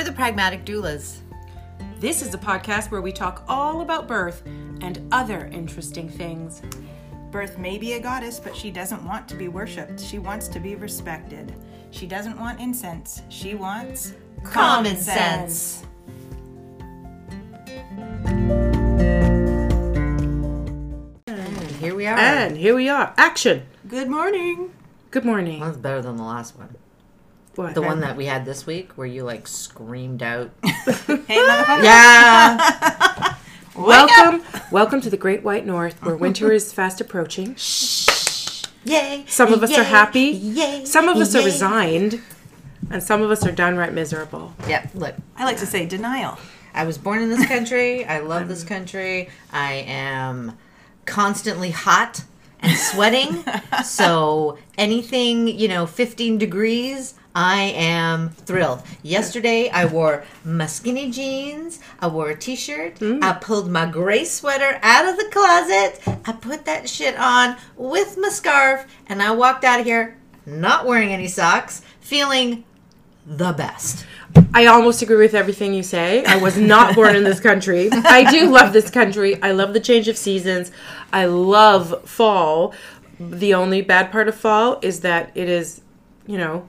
We're the Pragmatic Doulas. This is a podcast where we talk all about birth and other interesting things. Birth may be a goddess, but she doesn't want to be worshipped. She wants to be respected. She doesn't want incense. She wants Common sense. And here we are. And here we are. Action. Good morning. Good morning. That's better than the last one. What? The one that we had this week where you like screamed out. Hey, motherfucker. Yeah. welcome, welcome to the Great White North, where winter is fast approaching. Shh. Yay. Some of us are happy. Yay. Some of us are resigned, and some of us are downright miserable. Yeah, look. I like to say denial. I was born in this country. I love this country. I am constantly hot and sweating. so anything, you know, 15 degrees, I am thrilled. Yesterday, I wore my skinny jeans. I wore a t-shirt. Mm. I pulled my gray sweater out of the closet. I put that shit on with my scarf, and I walked out of here not wearing any socks, feeling the best. I almost agree with everything you say. I was not born in this country. I do love this country. I love the change of seasons. I love fall. The only bad part of fall is that it is, you know,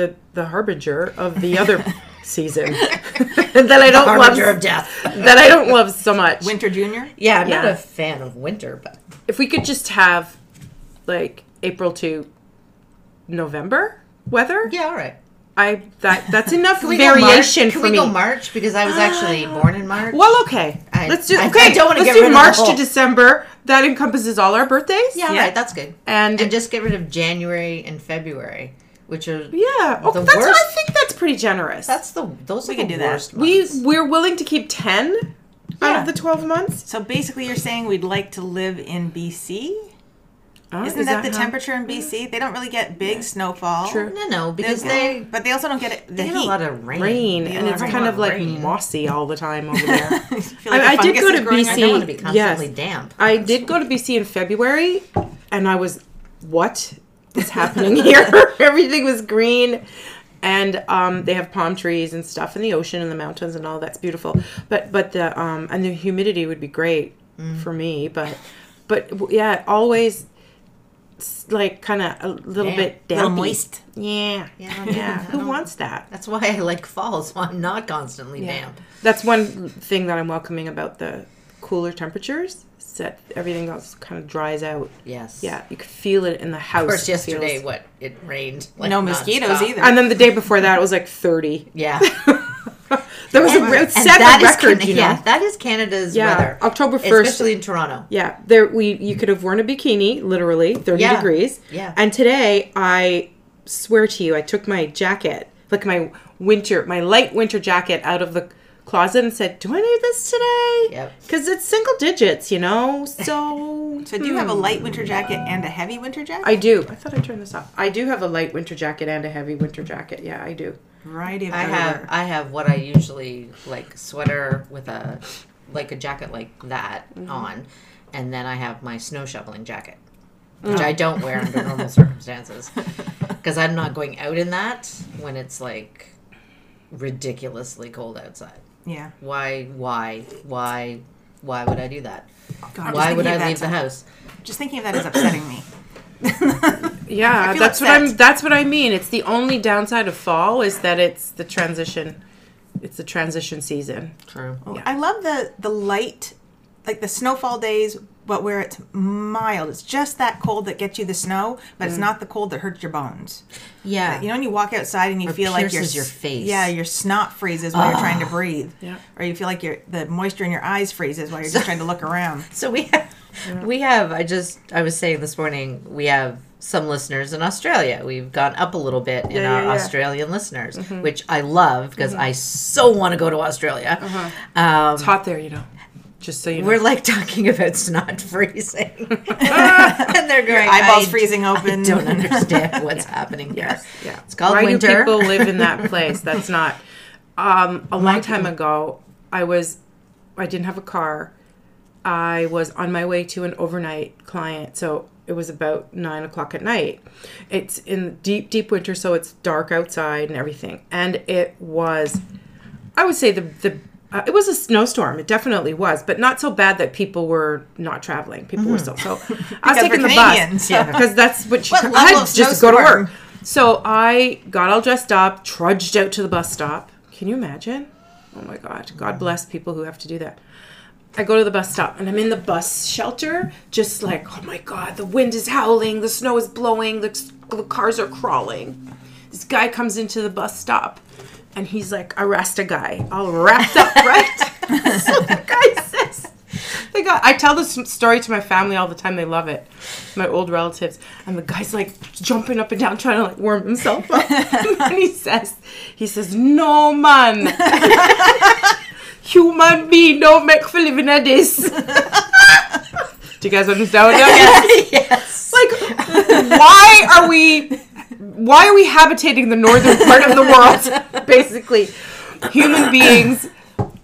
the the harbinger of the other season that I don't love. Harbinger of death. That I don't love so much. Winter Junior. Yeah, I'm not a fan of winter, but If we could just have like April to November weather, yeah, all right. I that that's enough Can we go variation Can for we me. go March because I was actually born in March. Well, okay. I- let's do I- I okay. don't wanna let's get do rid of the March to December. That encompasses all our birthdays. yeah, Yeah. right, that's good. And, And just get rid of January and February, which are yeah, oh, the that's I think that's pretty generous. that's the those We are can the do that. worst. we months. we're willing to keep ten out of the twelve months. So basically, you're saying we'd like to live in BC. Oh, Isn't is that, the how- temperature in BC? They don't really get big snowfall. True. no, no, because They- they but they also don't get it, the they get a lot of rain. Rain and it's kind of like Rain. mossy all the time over there. feel like I- the I did go to BC. on I don't want to be Yes. damp. I did go to BC in February, and I was, what is happening here? Everything was green, and um, they have palm trees and stuff in the ocean and the mountains and all that's beautiful. But but the um, and the humidity would be great for me, but but yeah, always like kind of a little Damp. bit damp, little moist. Yeah, Yeah, yeah. Who wants that? That's why I like fall, so I'm not constantly damp. That's one thing that I'm welcoming about the cooler temperatures. set everything else kind of dries out. Yes. Yeah, you could feel it in the house. Of course, It yesterday, feels- what it rained. Like no mosquitoes nonstop. either. And then the day before that, it was like 30. Yeah. There was a And- it and set that a is record, Can- you know. Yeah, that is Canada's Yeah, weather. October 1st. especially in Toronto. Yeah, there we you could have worn a bikini, literally 30 Yeah. degrees. Yeah. And today, I swear to you, I took my jacket, like my winter, my light winter jacket out of the closet and said, "Do I need this today?" Yep. Because it's single digits, you know. So so do you have a light winter jacket and a heavy winter jacket? I do. I thought I turned this off. I do have a light winter jacket and a heavy winter jacket. Yeah, I do. Variety of I have. I have what I usually like sweater with a like a jacket like that Mm-hmm. on, and then I have my snow shoveling jacket, Mm. which I don't wear under normal circumstances because I'm not going out in that when it's like ridiculously cold outside. Yeah. Why why why why would I do that? God, Why would I leave the house? Just thinking of that is upsetting me. Yeah, I feel that's what. I'm. That's what I mean. It's the only downside of fall is that it's the transition. It's the transition season. True. Yeah. I love the the light, like the snowfall days, but where it's mild. It's just that cold that gets you the snow, but it's mm. not the cold that hurts your bones. Yeah. You know, when you walk outside and you Or feel like your your face. Yeah, your snot freezes while you're trying to ah. breathe. Yeah. Or you feel like your the moisture in your eyes freezes while you're just trying to look around. So we have, we have. I just I was saying this morning we have some listeners in Australia. We've gone up a little bit in Yeah, our yeah, yeah. Australian listeners, mm-hmm. which I love because mm-hmm. I so want to go to Australia. Uh-huh. Um, It's hot there, you know. Just so you know. we're like talking about snot freezing, and they're going Eyeballs I, freezing open. I don't understand what's happening here. Yes, yeah. It's called Why winter. do people live in that place? That's not. Um, a long time ago, I was, I didn't have a car. I was on my way to an overnight client, so it was about nine o'clock at night. It's in deep, deep winter, so it's dark outside and everything, and it was I would say the the uh, it was a snowstorm. It definitely was, but not so bad that people were not traveling. People were still so. I was taking the Canadians. bus because that's what you What I had just go to work. So I got all dressed up, trudged out to the bus stop. Can you imagine? Oh my God! God bless people who have to do that. I go to the bus stop and I'm in the bus shelter, just like, oh my God, the wind is howling, the snow is blowing, the, the cars are crawling. This guy comes into the bus stop and he's like arrest a guy, all wrapped up, right? so the guy says, the guy, I tell this story to my family all the time, they love it, my old relatives. And the guy's like jumping up and down trying to like warm himself up. and he says, he says, no man human being don't make for living at this. Do you guys understand what that means? yes. Like, why are we, why are we habitating the northern part of the world? Basically, human beings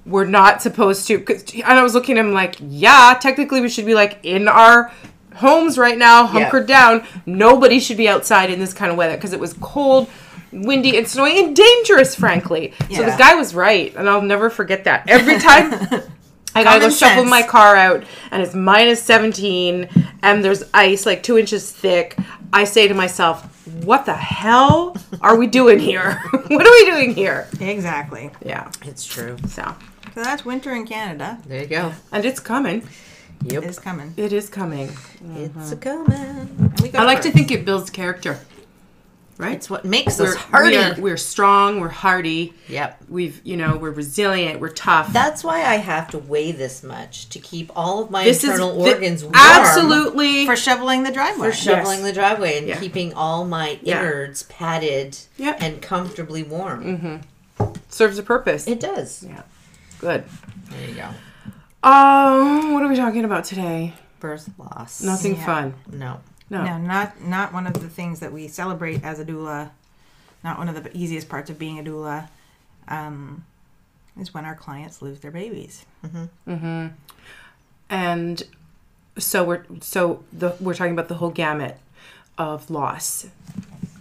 were not supposed to. And I was looking at him like, yeah, technically we should be like in our homes right now, hunkered down. Nobody should be outside in this kind of weather because it was cold. Windy and snowy and dangerous, frankly. So this guy was right, and I'll never forget that. Every time I gotta go Common shuffle sense. my car out and it's minus 17 and there's ice like two inches thick. I say to myself, what the hell are we doing here? what are we doing here? Exactly. Yeah. It's true. So, So that's winter in Canada. There you go. and it's coming. Yep. It's coming. It is coming. It's mm-hmm. a coming. And we go I like to think it builds character. Right? It's what makes we're, us hardy. we are, we're strong, we're hardy. Yep. We've, you know, we're resilient, we're tough. That's why I have to weigh this much to keep all of my this internal is thi- organs warm absolutely for shoveling the driveway. for shoveling Yes. the driveway and Yeah. keeping all my Yeah. innards padded Yeah. and comfortably warm. Mm-hmm. Serves a purpose. It does. yeah. Good. There you go. Um, what are we talking about today? Birth loss. Nothing Yeah. fun. No. No. No, not not one of the things that we celebrate as a doula. Not one of the easiest parts of being a doula. Um, is when our clients lose their babies. Mm-hmm. Mm-hmm. And so we're so the we're talking about the whole gamut of loss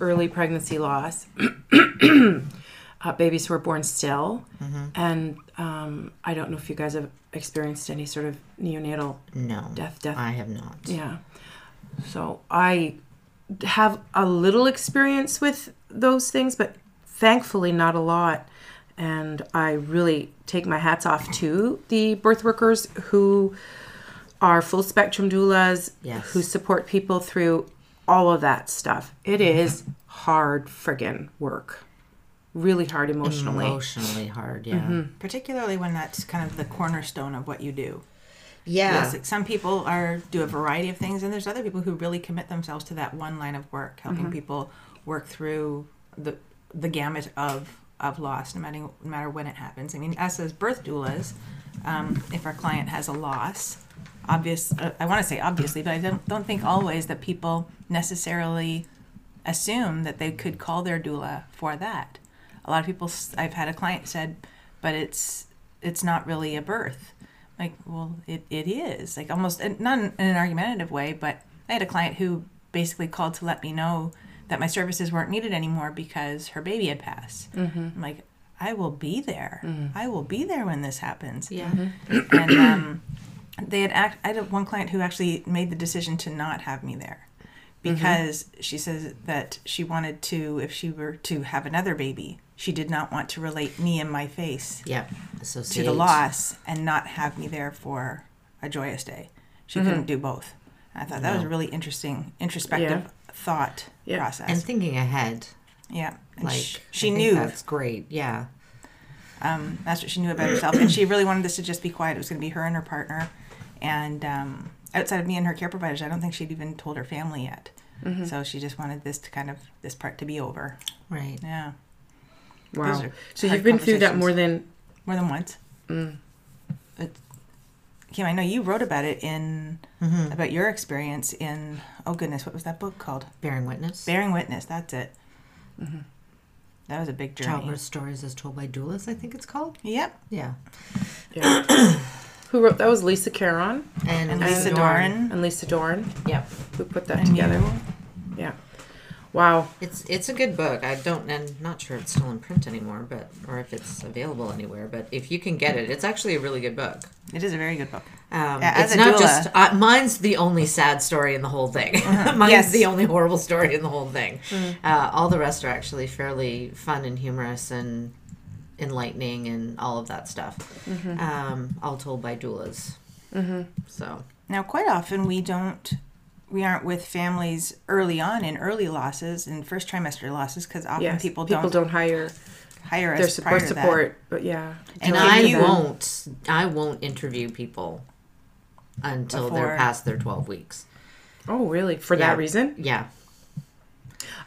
early pregnancy loss uh, babies who are born still and um, i don't know if you guys have experienced any sort of neonatal No. death death I have not. yeah so i have a little experience with those things but thankfully not a lot and i really take my hats off to the birth workers who are full spectrum doulas Yes. who support people through all of that stuff it is hard friggin work really hard emotionally Emotionally hard, yeah. Mm-hmm. Particularly when that's kind of the cornerstone of what you do. Yeah. Yes, like some people are do a variety of things, and there's other people who really commit themselves to that one line of work, helping people work through the the gamut of of loss, no matter no matter when it happens. I mean, us as birth doulas, um, if our client has a loss, obvious. Uh, I want to say obviously, but I don't don't think always that people necessarily assume that they could call their doula for that. A lot of people. I've had a client said, but it's it's not really a birth. Like, well, it, it is like almost not in an argumentative way, but I had a client who basically called to let me know that my services weren't needed anymore because her baby had passed. Mm-hmm. I'm like, I will be there. Mm. I will be there when this happens. Yeah. Mm-hmm. And um, they had act. I had one client who actually made the decision to not have me there mm-hmm. because she says that she wanted to, if she were to have another baby, she did not want to relate me and my face Yep. to Associate. the loss and not have me there for a joyous day. She couldn't do both. And I thought that was a really interesting, introspective thought Yeah. process. And thinking ahead. yeah, and Like sh- I she think knew that's great. Yeah. um, that's what she knew about herself, and she really wanted this to just be quiet. It was going to be her and her partner, and um, outside of me and her care providers, I don't think she'd even told her family yet. So she just wanted this to kind of this part to be over. Right. Yeah, wow are so you've been through that more than more than once. Mm. It- Kim, I know you wrote about it in mm-hmm. about your experience in oh goodness, what was that book called? Bearing witness. Bearing Witness. That's it. Mm-hmm. That was a big journey. Childbirth stories as told by doulas. I think it's called. Yep. Yeah. who wrote that was lisa caron And Lisa Lisa Doran. and lisa doran Yep. who put that And together you. yeah Wow. It's it's a good book. I don't, and not sure it's still in print anymore, but or if it's available anywhere. But if you can get it, it's actually a really good book. It is a very good book. Um, Yeah, as it's a not doula- just uh, mine's the only sad story in the whole thing. mine's Yes. the only horrible story in the whole thing. Uh, all the rest are actually fairly fun and humorous and enlightening and all of that stuff. Um, all told by doulas. So Now, quite often we don't, we aren't with families early on in early losses and first trimester losses because often Yes. people, People, don't, don't hire hire us their prior support that. support. But yeah. and I you- won't I won't interview people until they're past their twelve weeks. Oh, really? For Yeah. that reason? Yeah.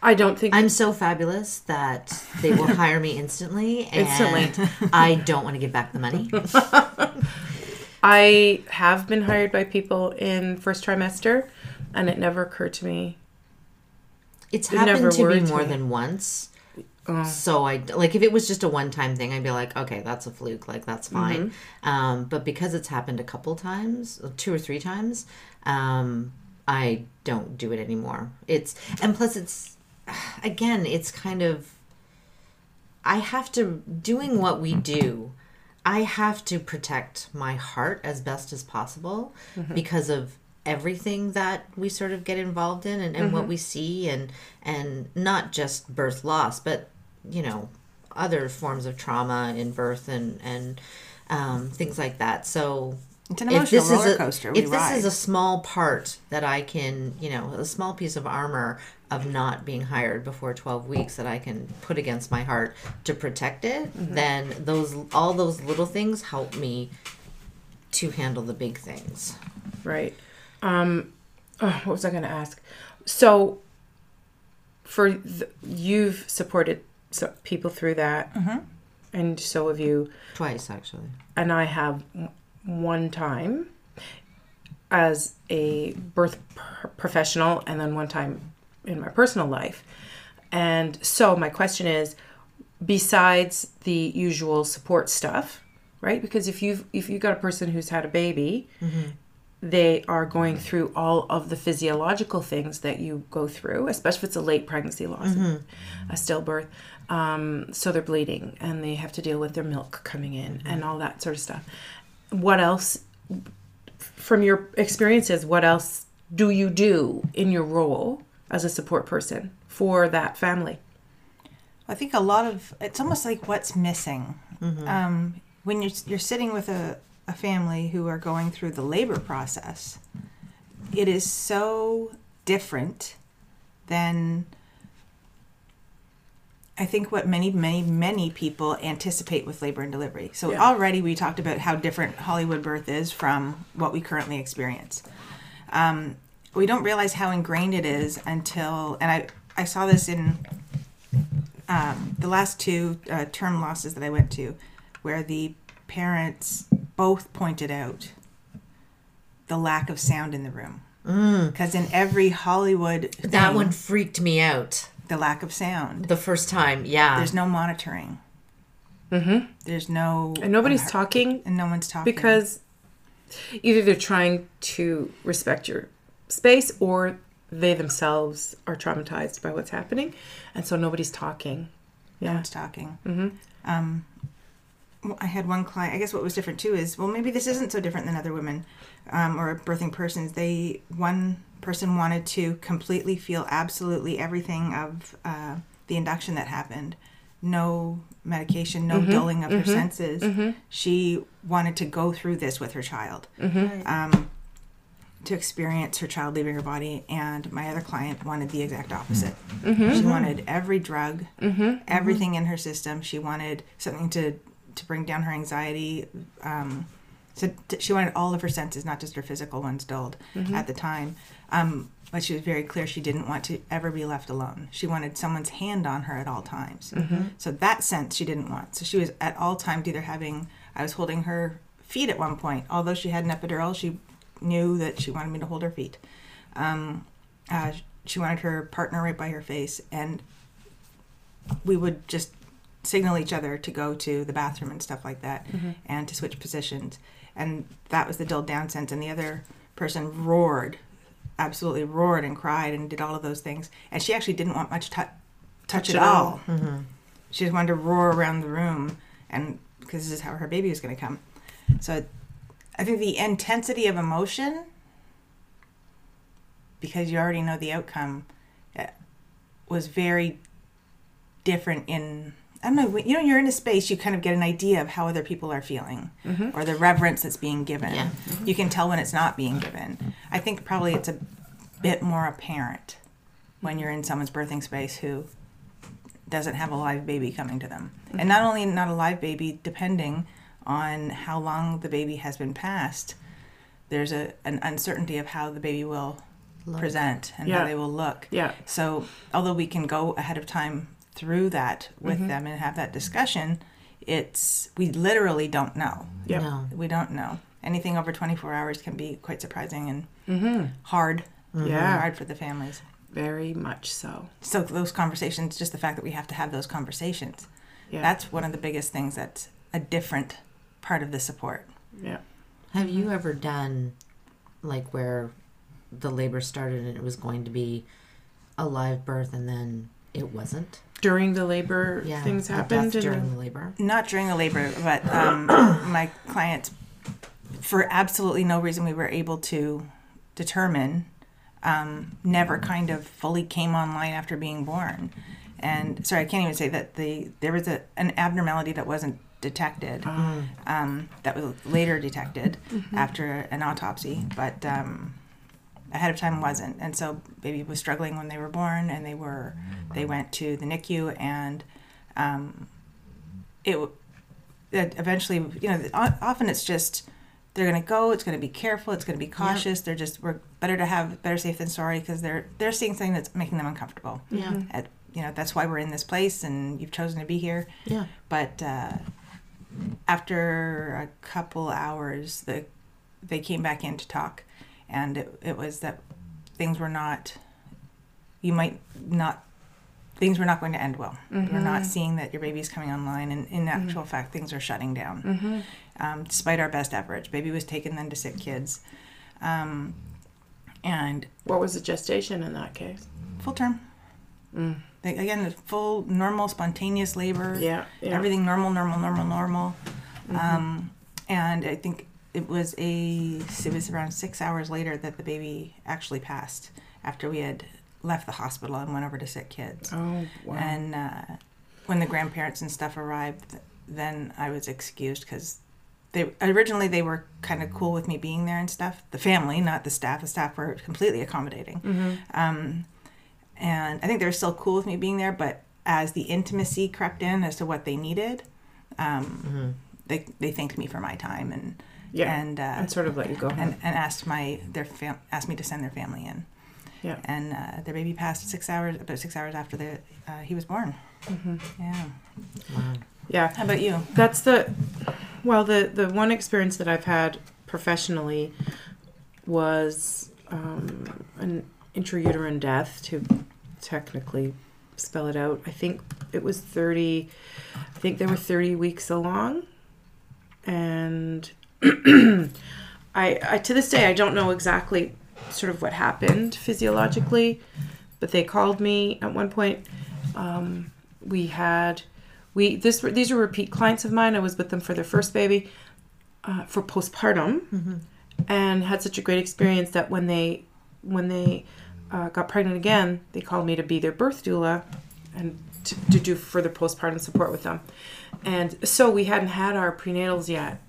I don't think. I'm so fabulous that they will hire me instantly, and Instantly. I don't want to give back the money. I have been hired by people in first trimester, and it never occurred to me. It's It happened never to me more me. than once. Oh. So I like if it was just a one time thing, I'd be like, okay, that's a fluke, like that's fine. Mm-hmm. Um, but because it's happened a couple times, two or three times, um, I don't do it anymore. It's and plus it's again, it's kind of I have to doing what we do. I have to protect my heart as best as possible because of everything that we sort of get involved in and, and what we see and and not just birth loss but you know other forms of trauma in birth and and um, things like that so It's an emotional roller coaster. We if this ride. is a small part that I can, you know, a small piece of armor of not being hired before 12 weeks that I can put against my heart to protect it, Mm-hmm. then those all those little things help me to handle the big things. Right. Um, oh, what was I going to ask? So, for th- you've supported so, people through that, and so have you. Twice actually. and I have one time as a birth pr- professional and then one time in my personal life. And so my question is besides the usual support stuff, right? Because if you've if you've got a person who's had a baby, they are going through all of the physiological things that you go through, especially if it's a late pregnancy loss, a stillbirth. Um, so they're bleeding and they have to deal with their milk coming in and all that sort of stuff. What else, from your experiences, what else do you do in your role as a support person for that family? I think a lot of it's almost like what's missing um, when you're you're sitting with a, a family who are going through the labor process. It is so different than I think what many many many people anticipate with labor and delivery. So Yeah. already we talked about how different Hollywood birth is from what we currently experience. Um, we don't realize how ingrained it is until and I I saw this in um, the last two uh, term losses that I went to, where the parents both pointed out the lack of sound in the room. Because in every Hollywood, That one freaked me out the lack of sound. the first time. Yeah. There's no monitoring. Mm-hmm. There's no And nobody's talking and no one's talking because either they're trying to respect your space or they themselves are traumatized by what's happening and so nobody's talking no one's talking. Um, well, I had one client. I guess what was different too is well, maybe this isn't so different than other women um, or birthing persons. They one person wanted to completely feel absolutely everything of uh, the induction that happened. No medication, no mm-hmm. dulling of her mm-hmm. senses. Mm-hmm. She wanted to go through this with her child. Um, to experience her child leaving her body, and my other client wanted the exact opposite. She wanted every drug, everything in her system. She wanted something to to bring down her anxiety. Um, so t- she wanted all of her senses, not just her physical ones, dulled at the time. Um, but she was very clear she didn't want to ever be left alone. She wanted someone's hand on her at all times. So that sense she didn't want. So she was at all times either having, I was holding her feet at one point. Although she had an epidural, she knew that she wanted me to hold her feet. Um, uh, she wanted her partner right by her face. And we would just signal each other to go to the bathroom and stuff like that and to switch positions. And that was the dulled down sense. And the other person roared absolutely roared and cried and did all of those things. And she actually didn't want much tou- touch, Touch at all. all. She just wanted to roar around the room, and because this is how her baby was going to come. So I think the intensity of emotion, because you already know the outcome, uh, was very different in. I don't know. when- You know, you're in a space, you kind of get an idea of how other people are feeling, mm-hmm. or the reverence that's being given. Yeah. You can tell when it's not being given. I think probably it's a bit more apparent when you're in someone's birthing space who doesn't have a live baby coming to them. And mm-hmm. not only not a live baby, depending on how long the baby has been passed, there's a an uncertainty of how the baby will present and Yeah. how they will look. Yeah. So although we can go ahead of time through that with mm-hmm. them and have that discussion, it's we literally don't know. Yep. No. We don't know. Anything over 24 hours can be quite surprising and mm-hmm. hard. Mm-hmm. Yeah. Hard for the families. Very much so. So those conversations, just the fact that we have to have those conversations, Yeah. that's one of the biggest things that's a different part of the support. yeah. Have you ever done like where the labor started and it was going to be a live birth and then it wasn't? During the labor Yeah. things happened. and during the labor. Not during the labor, but um, my client for absolutely no reason we were able to determine, um, never kind of fully came online after being born. And sorry, I can't even say that the there was a, an abnormality that wasn't detected. um, that was later detected after an autopsy, but um, ahead of time wasn't. And so baby was struggling when they were born, and they were they went to the NICU, and um, it, w- it eventually, you know, often it's just they're gonna go. It's gonna be careful. It's gonna be cautious. They're just we're better to have better safe than sorry because they're they're seeing something that's making them uncomfortable. Yeah. At, you know that's why we're in this place, and you've chosen to be here Yeah. but uh, after a couple hours the they came back in to talk and it, it was that things were not you might not things were not going to end well. You're not seeing that your baby's coming online and in actual fact things are shutting down. Um, despite our best efforts baby was taken then to sick kids. Um, and What was the gestation in that case? full term. They- again full normal spontaneous labor. Yeah. yeah. everything normal, normal, normal, normal. Um, and I think it was a it was around six hours later that the baby actually passed after we had left the hospital and went over to sick kids. Oh wow. And uh, when the grandparents and stuff arrived, then I was excused because they originally they were kind of cool with me being there and stuff. The family, not the staff. The staff were completely accommodating. Um, and I think they were still cool with me being there, but as the intimacy crept in as to what they needed, um, they they thanked me for my time and yeah. and uh, and sort of let you go home. and, and asked my their fam- asked me to send their family in. Yeah. And uh, their baby passed six hours about six hours after the uh, he was born. Yeah. yeah. How about you? That's the well the the one experience that I've had professionally was um, an intrauterine death to technically spell it out. I think it was 30 I think they were 30 weeks along and I, I to this day I don't know exactly sort of what happened physiologically but they called me at one point um, we had we this were- these were repeat clients of mine. I was with them for their first baby uh, for postpartum, and had such a great experience that when they when they uh, got pregnant again, they called me to be their birth doula and to, to do further postpartum support with them. And so we hadn't had our prenatals yet.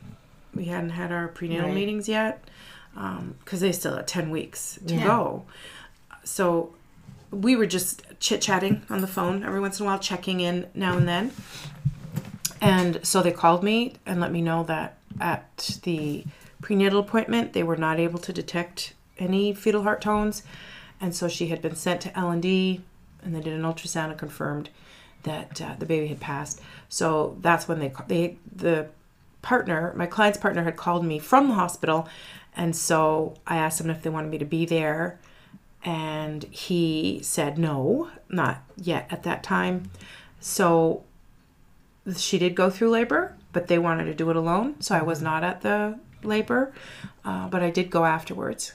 We hadn't had our prenatal Right. meetings yet because they still had ten weeks to Yeah. go. So we were just chit chatting on the phone every once in a while, checking in now and then. And so they called me and let me know that at the prenatal appointment they were not able to detect any fetal heart tones, and so she had been sent to L and D, and they did an ultrasound and confirmed that uh, the baby had passed. So that's when they they the partner, my client's partner, had called me from the hospital, and so I asked them if they wanted me to be there, and he said no, not yet at that time. So she did go through labor, but they wanted to do it alone, so I was not at the labor, uh, but I did go afterwards.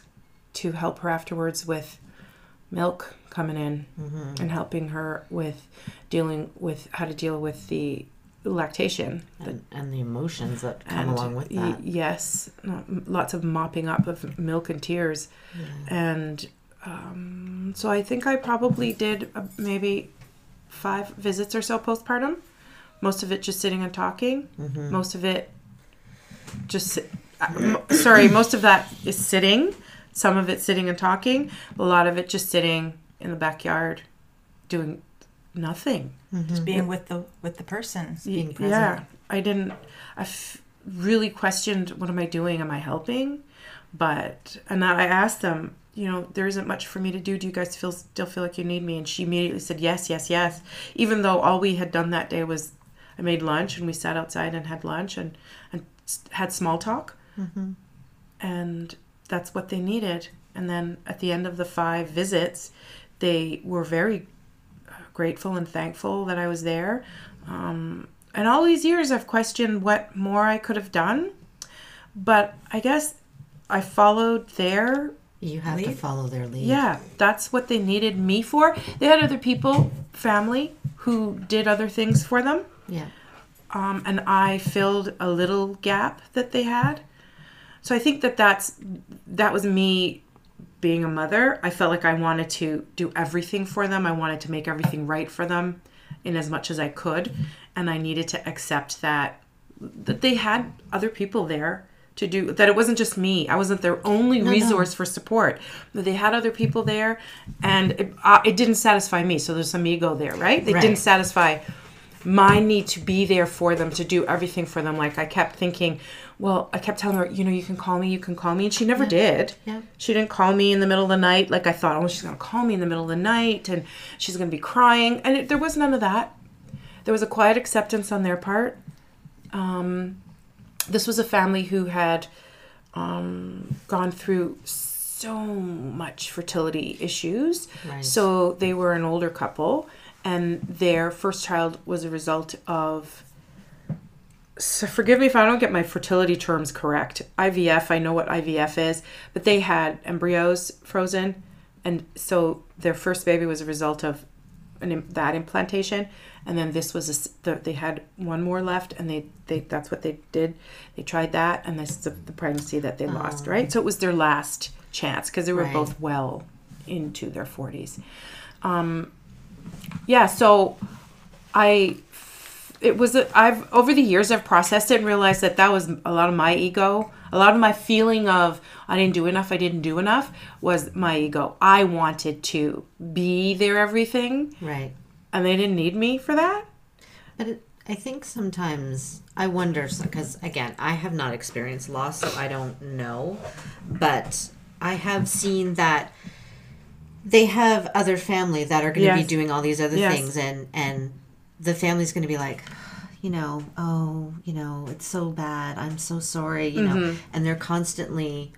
to help her afterwards with milk coming in Mm-hmm. and helping her with dealing with how to deal with the lactation. and, and the emotions that come along with y- that. yes, lots of mopping up of milk and tears. And um, so I think I probably did uh, maybe five visits or so postpartum. Most of it just sitting and talking. Mm-hmm. Most of it just uh, sorry, most of that is sitting. Some of it sitting and talking. A lot of it just sitting in the backyard doing nothing. Just mm-hmm. being with the with the person. being present. Yeah, I didn't. I f- really questioned, what am I doing? Am I helping? But and I asked them, you know, there isn't much for me to do. Do you guys feel still feel like you need me? And she immediately said yes, yes, yes. Even though all we had done that day was I made lunch and we sat outside and had lunch and and had small talk, mm-hmm. and that's what they needed. And then at the end of the five visits, they were very grateful and thankful that I was there. Um, and all these years, I've questioned what more I could have done. But I guess I followed their, You have to follow their lead. yeah, that's what they needed me for. They had other people, family, who did other things for them. Yeah. Um, and I filled a little gap that they had. So I think that that's that was me being a mother. I felt like I wanted to do everything for them. I wanted to make everything right for them in as much as I could, and I needed to accept that that they had other people there to do that it wasn't just me. I wasn't their only resource for support. That they had other people there. And it, uh, it didn't satisfy me. So there's some ego there right? They Right. didn't satisfy my need to be there for them to do everything for them. Like i kept thinking well i kept telling her you know you can call me you can call me and she never did Yeah. she didn't call me in the middle of the night like i thought oh she's going to call me in the middle of the night and she's going to be crying and it, there was none of that there was a quiet acceptance on their part um, this was a family who had um, gone through so much fertility issues. Right. So they were an older couple, and their first child was a result of. So forgive me if I don't get my fertility terms correct. IVF, I know what IVF is, but they had embryos frozen, and so their first baby was a result of an, that implantation, and then this was a the, they had one more left, and they, they that's what they did. They tried that, and this is the, the pregnancy that they lost, right? So it was their last chance because they were Right. both well into their forties. Um, yeah, so I it was a, I've over the years I've processed it and realized that that was a lot of my ego. A lot of my feeling of I didn't do enough, I didn't do enough was my ego. I wanted to be their everything Right. and they didn't need me for that. But it, I think sometimes I wonder because again, I have not experienced loss, so I don't know. But I have seen that they have other family that are going to Yes. be doing all these other Yes. things, and and the family's going to be like, you know, oh, you know, it's so bad. I'm so sorry, you Mm-hmm. know, and they're constantly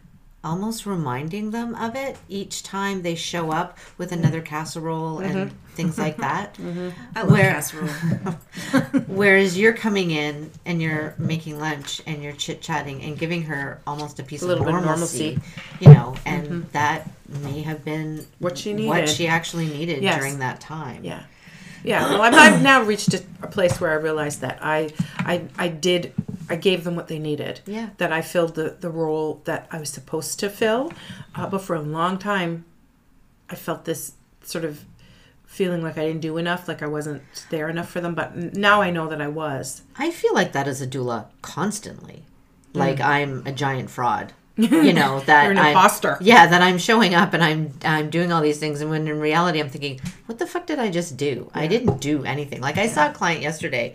almost reminding them of it each time they show up with another casserole and Mm-hmm. things like that. I love Where- casserole. Whereas you're coming in and you're making lunch and you're chit chatting and giving her almost a piece A of normalcy, normalcy. Mm-hmm. you know, and that may have been What she needed, what she actually needed Yes. during that time. Yeah. Yeah. Well, I've, I've now reached a, a place where I realized that I, I, I did, I gave them what they needed. Yeah. That I filled the, the role that I was supposed to fill. Uh, but for a long time, I felt this sort of feeling like I didn't do enough, like I wasn't there enough for them. But now I know that I was. I feel like that as a doula constantly. Mm. Like I'm a giant fraud. You know that I'm- imposter. Yeah, that I'm showing up and I'm I'm doing all these things, and when in reality I'm thinking, what the fuck did I just do? I didn't do anything. Like I saw a client yesterday,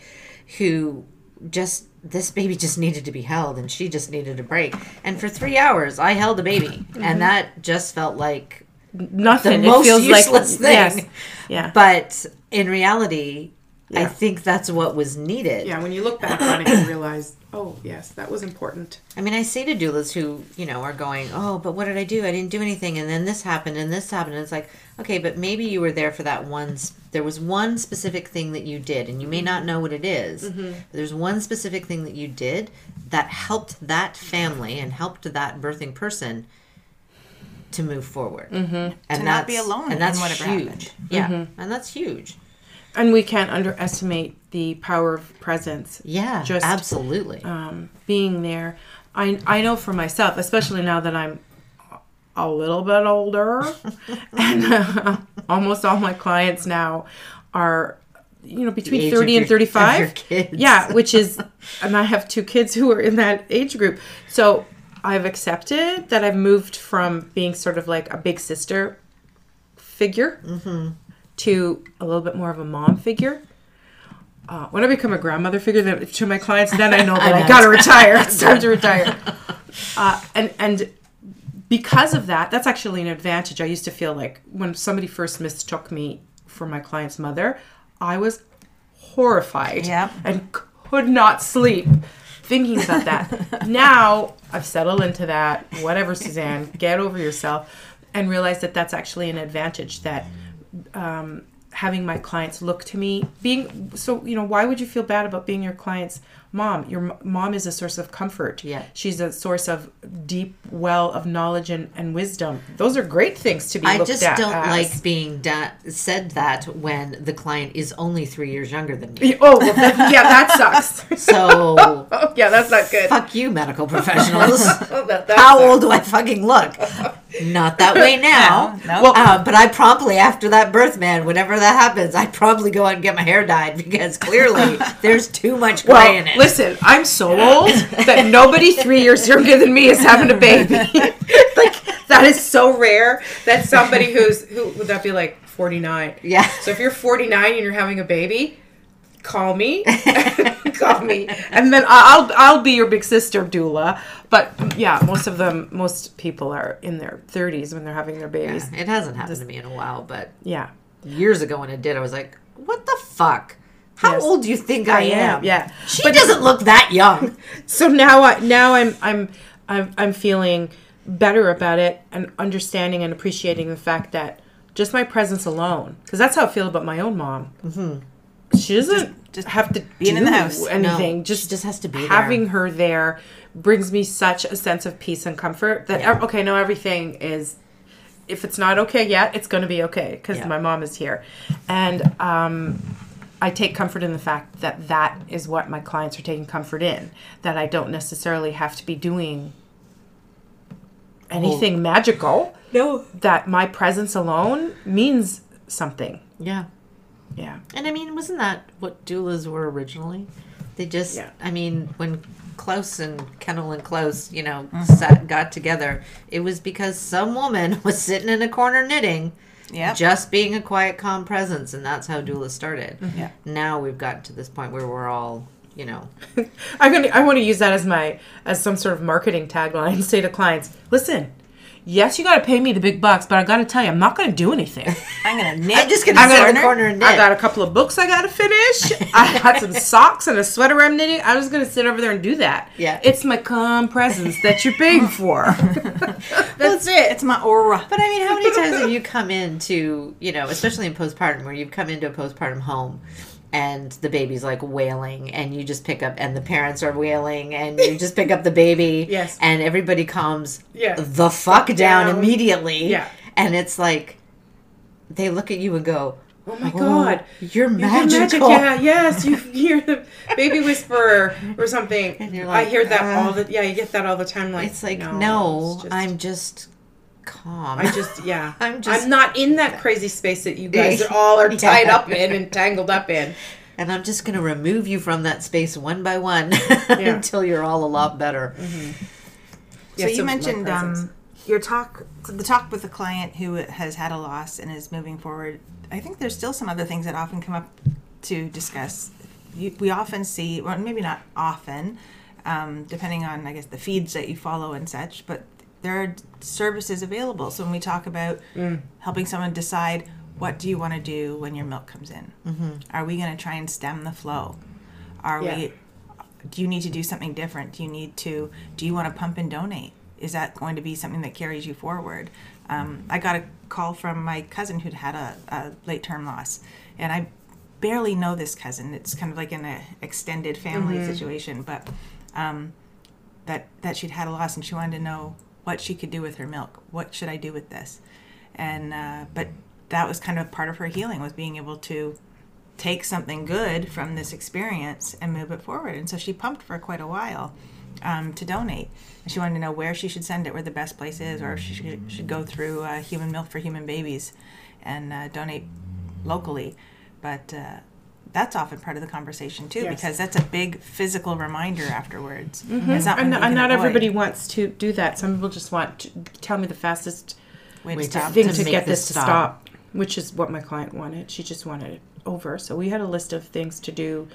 who just this baby just needed to be held, and she just needed a break. And for three hours, I held a baby, Mm-hmm. and that just felt like Nothing. The it most feels useless like thing. Yes. Yeah. But in reality, I think that's what was needed. yeah. When you look back on it, you realize, oh yes, that was important. I mean, I say to doulas who, you know, are going, oh, but what did I do? I didn't do anything. And then this happened and this happened. And it's like, okay, but maybe you were there for that one. s- There was one specific thing that you did, and you may not know what it is, Mm-hmm. But there's one specific thing that you did that helped that family and helped that birthing person to move forward mm-hmm. and To not be alone and in that's whatever huge happened. yeah Mm-hmm. and that's huge And we can't underestimate the power of presence. yeah Just, absolutely um, being there. I I know for myself, especially now that I'm a little bit older, and uh, almost all my clients now are, you know, between age of thirty your- and 35 of your kids. Yeah, which is, and I have two kids who are in that age group. So I've accepted that I've moved from being sort of like a big sister figure to a little bit more of a mom figure. Uh, when I become a grandmother figure then, to my clients, then I know that I, know. gotta retire. It's time to retire. Uh, and and because of that, that's actually an advantage. I used to feel like when somebody first mistook me for my client's mother, I was horrified Yep. and could not sleep thinking about that. now I've settled into that. Whatever, Suzanne, get over yourself and realize that that's actually an advantage that um, having my clients look to me being so you know why would you feel bad about being your client's mom your m- mom is a source of comfort Yeah. she's a source of deep well of knowledge and, and wisdom those are great things to be I just at don't as. like being da- said that when the client is only three years younger than me. oh well, that, yeah that sucks So oh, yeah that's not good fuck you, medical professionals. Oh, that- that How sucks. old do I fucking look? Not that way now. No, no. Well, uh, but I promptly after that birth, man, whenever that happens, I probably go out and get my hair dyed because clearly there's too much gray Well, in it. listen, I'm so old that nobody three years younger than me is having a baby. like that is so rare that somebody who's who would that be like 49? Yeah. So if you're 49 and you're having a baby, call me, call me, and then I'll I'll be your big sister doula. But yeah, most of them, most people are in their 30s when they're having their babies. It hasn't happened to me in a while, but Yeah. years ago when it did, I was like, "What the fuck? How Yes. old do you think I, am? Yeah. she doesn't look that young." so now I now I'm I'm I'm I'm feeling better about it and understanding and appreciating the fact that just my presence alone, because that's how I feel about my own mom. Mm-hmm. She doesn't just have to being in the house. anything. No, just just has to be there. having her there brings me such a sense of peace and comfort that Yeah. okay, no, everything is. If it's not okay yet, it's going to be okay because Yeah. my mom is here, and um, I take comfort in the fact that that is what my clients are taking comfort in. That I don't necessarily have to be doing anything magical. No. That my presence alone means something. Yeah. Yeah. And I mean, wasn't that what doulas were originally? They just, Yeah. I mean, when Klaus and Kennell and Klaus, you know, Mm-hmm. sat, got together, it was because some woman was sitting in a corner knitting, Yep. just being a quiet, calm presence, and that's how doulas started. Mm-hmm. Yeah. Now we've gotten to this point where we're all, you know, I'm gonna. I want to use that as my as some sort of marketing tagline. Say to clients, listen. Yes, you got to pay me the big bucks, but I got to tell you, I'm not going to do anything. I'm gonna knit. I'm just gonna I'm sit in a corner and knit. I got a couple of books I got to finish. I got some socks and a sweater I'm knitting. I'm just going to sit over there and do that. Yeah. it's my calm presence that you're paying for. That's it. It's my aura. But I mean, how many times have you come into, you know, especially in postpartum, where you've come into a postpartum home and the baby's like wailing and you just pick up, and the parents are wailing and you just pick up the baby. Yes. And everybody calms Yeah. the fuck down, Down. immediately. Yeah. And it's like, they look at you and go, Oh my god. you're You magical. magic, yeah, yes, you hear the baby whisperer or something. And you're I hear that uh, all the yeah, you get that all the time. Like It's like, no, no, it's just- I'm just calm. I just yeah. I'm just- I'm not in that crazy space that you guys are all are tied up in and tangled up in. and I'm just going to remove you from that space one by one Yeah. until you're all a lot better. Yeah, so you mentioned um, your talk, the talk with a client who has had a loss and is moving forward. I think there's still some other things that often come up to discuss. You, we often see, well, maybe not often, um, depending on I guess the feeds that you follow and such, but there are services available. So when we talk about Mm. helping someone decide what do you want to do when your milk comes in, are we going to try and stem the flow? Are Yeah. we do you need to do something different? Do you need to, do you want to pump and donate? Is that going to be something that carries you forward? Um, I got a call from my cousin who'd had a, a late term loss, and I barely know this cousin. It's kind of like an extended family situation, but um, that that she'd had a loss and she wanted to know what she could do with her milk. What should I do with this? And uh, but that was kind of part of her healing was being able to take something good from this experience and move it forward. And so she pumped for quite a while um, to donate. And she wanted to know where she should send it, where the best place is, or if she should, should go through uh, Human Milk for Human Babies and uh, donate locally. But uh, that's often part of the conversation too, Yes. because that's a big physical reminder afterwards. Mm-hmm. It's not And, one you and can not everybody wants to do that. Some people just want to tell me the fastest Way to stop. thing to to, get this this to stop, which is what my client wanted. She just wanted it over. So we had a list of things to do.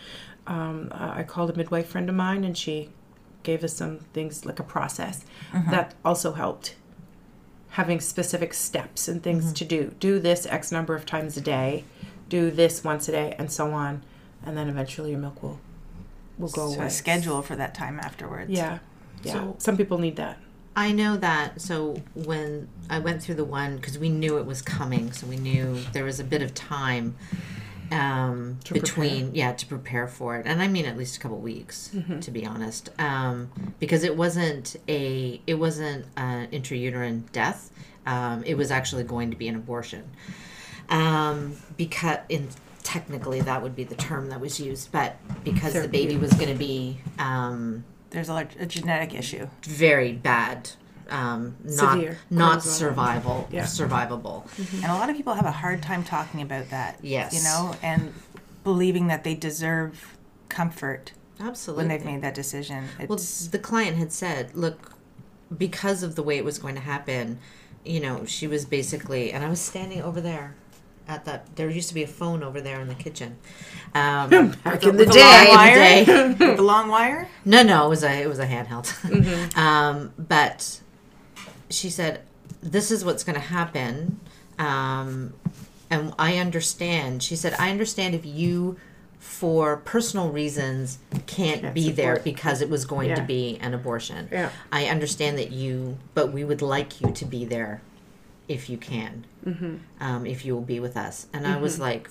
Um, uh, I called a midwife friend of mine, and she gave us some things like a process that also helped. Having specific steps and things to do. Do this X number of times a day. Do this once a day, and so on. And then eventually your milk will will go So away. a schedule for that time afterwards. Yeah, yeah. So- Some people need that. I know that. So when I went through the one, because we knew it was coming, so we knew there was a bit of time um, To between, yeah, to prepare for it, and I mean at least a couple weeks, Mm-hmm. to be honest, um, because it wasn't a, it wasn't an intrauterine death. Um, it was actually going to be an abortion, um, because in technically that would be the term that was used, but because the baby was going to be. Um, There's a, a genetic issue. very bad um not Severe. not survival Yeah. survivable And a lot of people have a hard time talking about that. Yes. You know, and believing that they deserve comfort absolutely when they've made that decision. well It's the client had said look because of the way it was going to happen you know she was basically and i was standing over there at that there used to be a phone over there in the kitchen um Back in the with a day. long wire? day. the long wire. No, no, it was a it was a handheld. Mm-hmm. um, but she said, "This is what's going to happen," um, and I understand. She said, "I understand if you, for personal reasons, can't, Can't be there support. because it was going to be an abortion. Yeah. I understand that you, but we would like you to be there, if you can, Mm-hmm. um, if you will be with us." And I was like.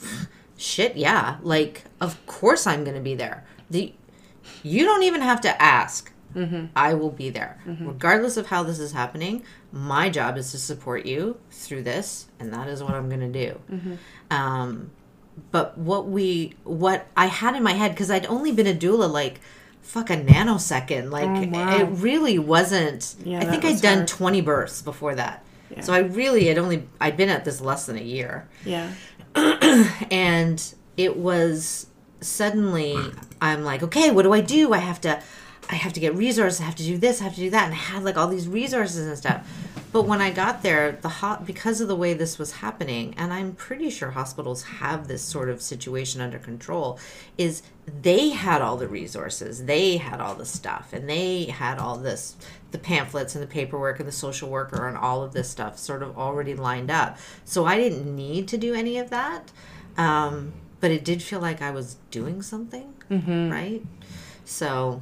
Shit, yeah. Like, of course I'm going to be there. The you don't even have to ask. I will be there. Regardless of how this is happening, my job is to support you through this, and that is what I'm going to do. Um, but what we, what I had in my head, because I'd only been a doula like, fuck a nanosecond. Like, Oh, wow. it really wasn't. Yeah, I think I'd was done hard. 20 births before that. Yeah. So I really had only, I'd been at this less than a year Yeah. and it was suddenly I'm like, okay, what do I do? I have to I have to get resources, I have to do this, I have to do that, and I had like all these resources and stuff. But when I got there, the hot because of the way this was happening, and I'm pretty sure hospitals have this sort of situation under control, is they had all the resources, they had all the stuff, and they had all this the pamphlets and the paperwork and the social worker and all of this stuff sort of already lined up. So I didn't need to do any of that. Um, but it did feel like I was doing something, right? So,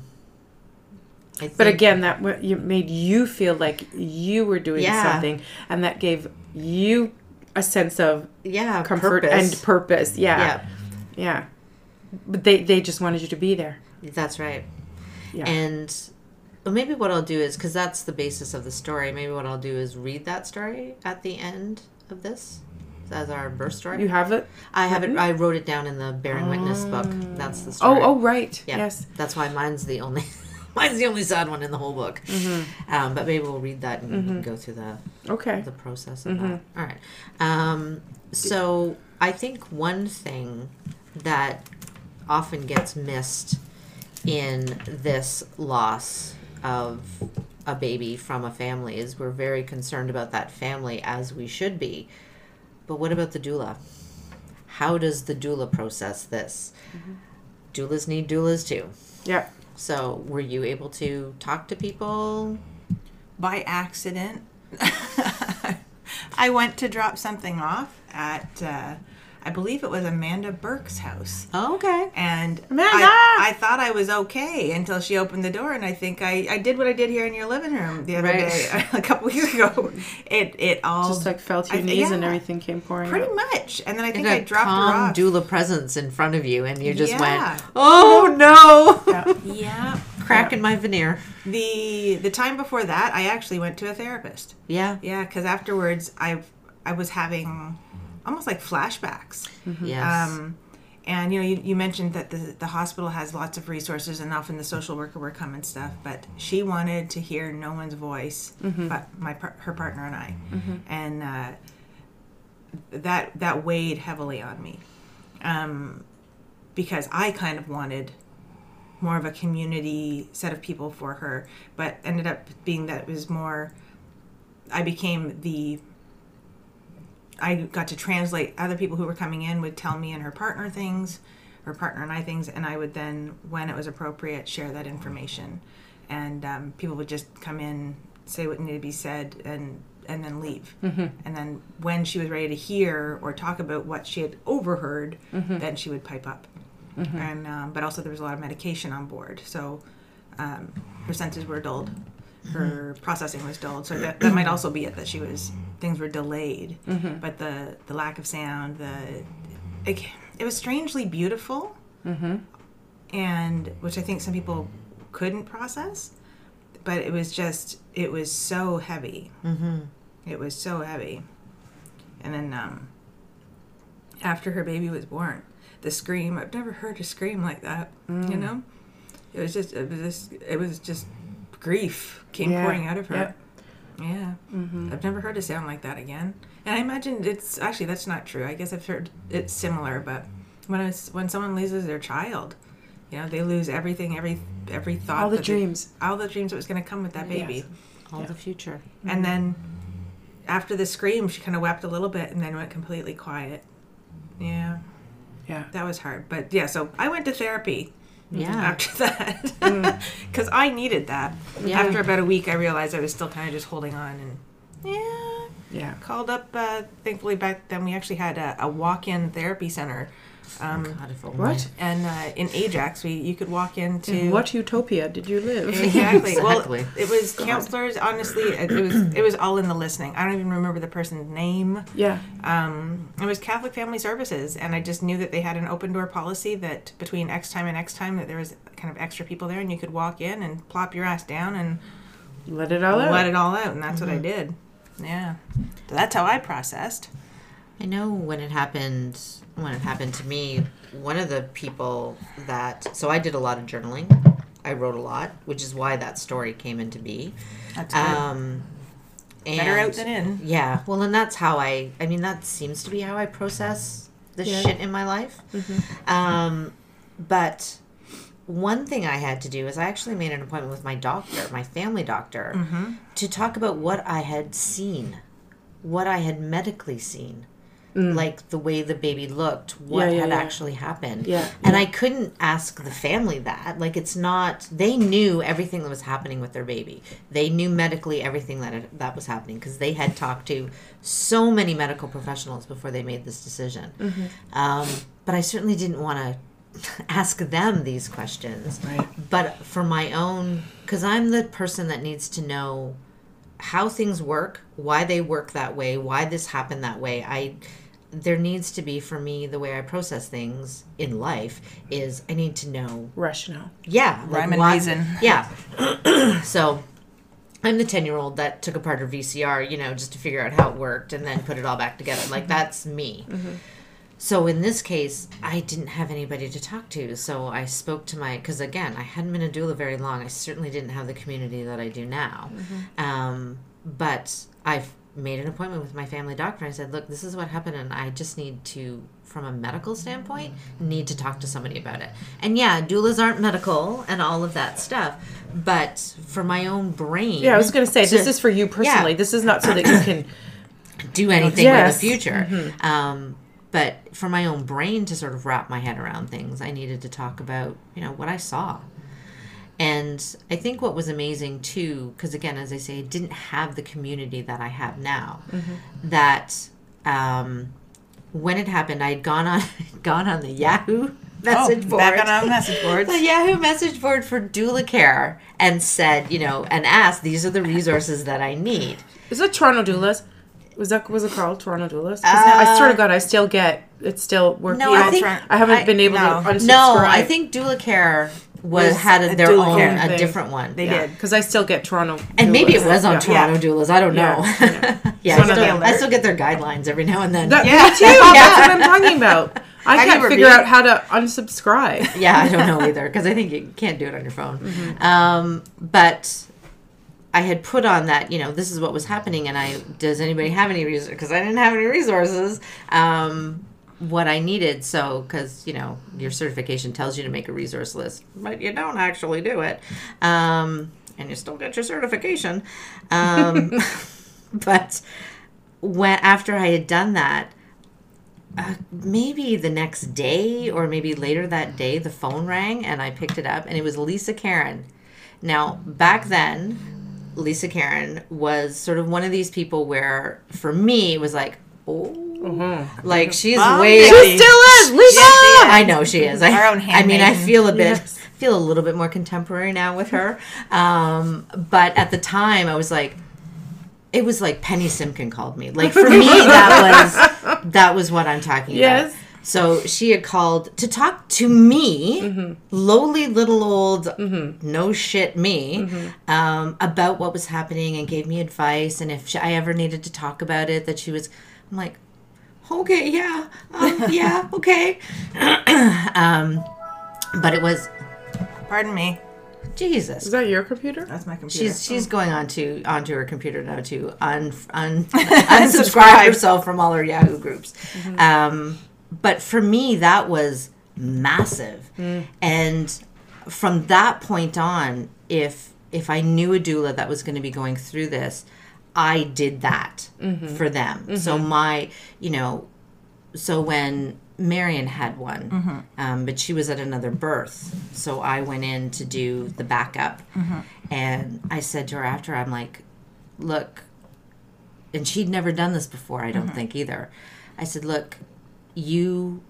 But again, that made you feel like you were doing Yeah. something, and that gave you a sense of yeah, comfort purpose. and purpose. Yeah. yeah, yeah, But they they just wanted you to be there. that's right. Yeah. And well, maybe what I'll do is because that's the basis of the story. Maybe what I'll do is read that story at the end of this as our birth story. you have it. I have it. Mm-hmm. I wrote it down in the Bearing Witness book. That's the oh, story. Oh, oh, right. Yeah, Yes. that's why mine's the only mine's the only sad one in the whole book. Mm-hmm. Um, but maybe we'll read that and go through the Okay. the process of that. All right. Um, so I think one thing that often gets missed in this loss of a baby from a family is we're very concerned about that family as we should be. But what about the doula? How does the doula process this? Doulas need doulas too. Yeah. So, were you able to talk to people? by accident. I went to drop something off at, uh, I believe it was Amanda Burke's house. Oh, okay. And Amanda! I, I thought I was okay until she opened the door, and I think I, I did what I did here in your living room the other Right. day, a couple weeks ago. It it all Just like fell to your I- knees and everything came pouring pretty out. much. And then I think and I dropped her calm off. doula presence in front of you, and you just Yeah. went, "Oh no!" yeah, cracking my veneer. The the time before that, I actually went to a therapist. Yeah. Yeah, because afterwards, I I was having almost like flashbacks. Yes. Um, and you know, you, you mentioned that the the hospital has lots of resources, and often the social worker will come and stuff. But she wanted to hear no one's voice, but my her partner and I, and uh, that that weighed heavily on me, um, because I kind of wanted more of a community set of people for her, but ended up being that it was more. I became the I got to translate other people who were coming in would tell me and her partner things, her partner and I things, and I would then, when it was appropriate, share that information. And um, people would just come in, say what needed to be said, and and then leave. And then when she was ready to hear or talk about what she had overheard, then she would pipe up. And um, but also there was a lot of medication on board, so um, her senses were dulled her processing was dulled. So that, that might also be it that she was things were delayed. But the the lack of sound the it, it was strangely beautiful. And which i think some people couldn't process but it was just it was so heavy. Mm-hmm. it was so heavy. And then um after her baby was born the scream i've never heard a scream like that you know? It was just it was just, it was just grief came Yeah. pouring out of her Yep. yeah mm-hmm. i've never heard a sound like that again and i imagine it's actually that's not true i guess i've heard it's similar but when it's when someone loses their child you know they lose everything every every thought All the that they- dreams. all the dreams that was going to come with that baby Yes. All the future. and mm-hmm. then after the scream she kind of wept a little bit and then went completely quiet yeah Yeah. that was hard but yeah so i went to therapy Yeah. after that because i needed that Yeah. after about a week i realized i was still kind of just holding on and yeah Yeah. called up uh, thankfully back then we actually had a, a walk-in therapy center um, God, if only. What? and uh, in ajax we you could walk into In what utopia did you live? Exactly. Well, it was counselors. Honestly, it it was it was all in the listening. I don't even remember the person's name. yeah. Um, it was Catholic Family Services, and I just knew that they had an open door policy that between X time and X time that there was kind of extra people there, and you could walk in and plop your ass down and Let it all out. let it all out, and that's what I did. Yeah, so that's how I processed. I know when it happened, when it happened to me, one of the people that, so I did a lot of journaling. I wrote a lot, which is why that story came into be. That's good. Um, and Better out than in. Yeah, well, and that's how I. I mean, that seems to be how I process the Yeah. shit in my life. Um, but one thing I had to do is I actually made an appointment with my doctor, my family doctor, Mm-hmm. to talk about what I had seen, what I had medically seen. Like the way the baby looked, what Mm. Yeah, yeah, had yeah. actually happened. Yeah, And I couldn't ask the family that. Like, it's not, they knew everything that was happening with their baby. They knew medically everything that, that was happening because they had talked to so many medical professionals before they made this decision. Mm-hmm. Um, but I certainly didn't want to ask them these questions. Right. But for my own, because I'm the person that needs to know how things work, why they work that way, why this happened that way. I there needs to be for me the way I process things in life is I need to know Rationale. yeah Rhyme and why- reason. yeah. So I'm the 10 year old that took apart her VCR you know just to figure out how it worked and then put it all back together. Like that's me. So in this case I didn't have anybody to talk to. So I spoke to my because again I hadn't been a doula very long. I certainly didn't have the community that I do now. Um, but I've made an appointment with my family doctor. I said, "Look, this is what happened, and I just need to, from a medical standpoint, need to talk to somebody about it." And yeah, doulas aren't medical and all of that stuff, but for my own brain, Yeah, I was going to say, this is for you personally. Yeah. This is not so that you can. do anything Yes. for the future. Um, but for my own brain to sort of wrap my head around things, I needed to talk about, you know, what I saw. And I think what was amazing too, because again, as I say, I didn't have the community that I have now. That um, when it happened, I had gone on gone on the Yahoo message oh, board back on our message boards. the Yahoo message board for doula care and said, you know, and asked, these are the resources that I need. Is it Toronto doulas? Was that was it called Toronto doulas? now, I swear to God, I still get it's still working. No, I think- I haven't I- been able no. to unsubscribe. No, I think doula care was had a, their own a thing. different one. They yeah. did. Because I still get Toronto. And maybe it was on Yeah. Toronto doulas. I don't know. Yeah, Yeah, I, still. I still get their guidelines every now and then. That, Yeah. Me too. That's what I'm talking about. I Have can't figure out how to unsubscribe. yeah, I don't know either because I think you can't do it on your phone. Mm-hmm. Um, but I had put on that, you know, this is what was happening, and I does anybody have any resources? Because I didn't have any resources. Um, what I needed, so because you know your certification tells you to make a resource list, but you don't actually do it, um, and you still get your certification. Um, but when after I had done that, uh, maybe the next day or maybe later that day, the phone rang and I picked it up and it was Lisa Caron. Now, back then, Lisa Caron was sort of one of these people where, for me, it was like, oh, like she's Mom, way. Daddy. Still is Lisa. Yes, she is. I know she is. I, Our own I mean, I feel a bit, Yes. feel a little bit more contemporary now with her. Um, but at the time, I was like, it was like Penny Simkin called me. Like for me, that was that was what I'm talking Yes. about. So she had called to talk to me, Mm-hmm. lowly little old no shit me, um, about what was happening and gave me advice. And if she, I ever needed to talk about it, that she was, I'm like, okay, yeah, um, yeah, okay. um, but it was Pardon me. Jesus. Is that your computer? That's my computer. She's she's going on to onto her computer now to un, un unsubscribe herself from all her Yahoo groups. Um, but for me, that was massive, and from that point on, if if I knew a doula that was going to be going through this, I did that mm-hmm. for them. So mm-hmm. my, you know, so when Marion had one, mm-hmm. um, but she was at another birth, so I went in to do the backup, and I said to her after, I'm like, look, and she'd never done this before, I don't think either. I said, look, you,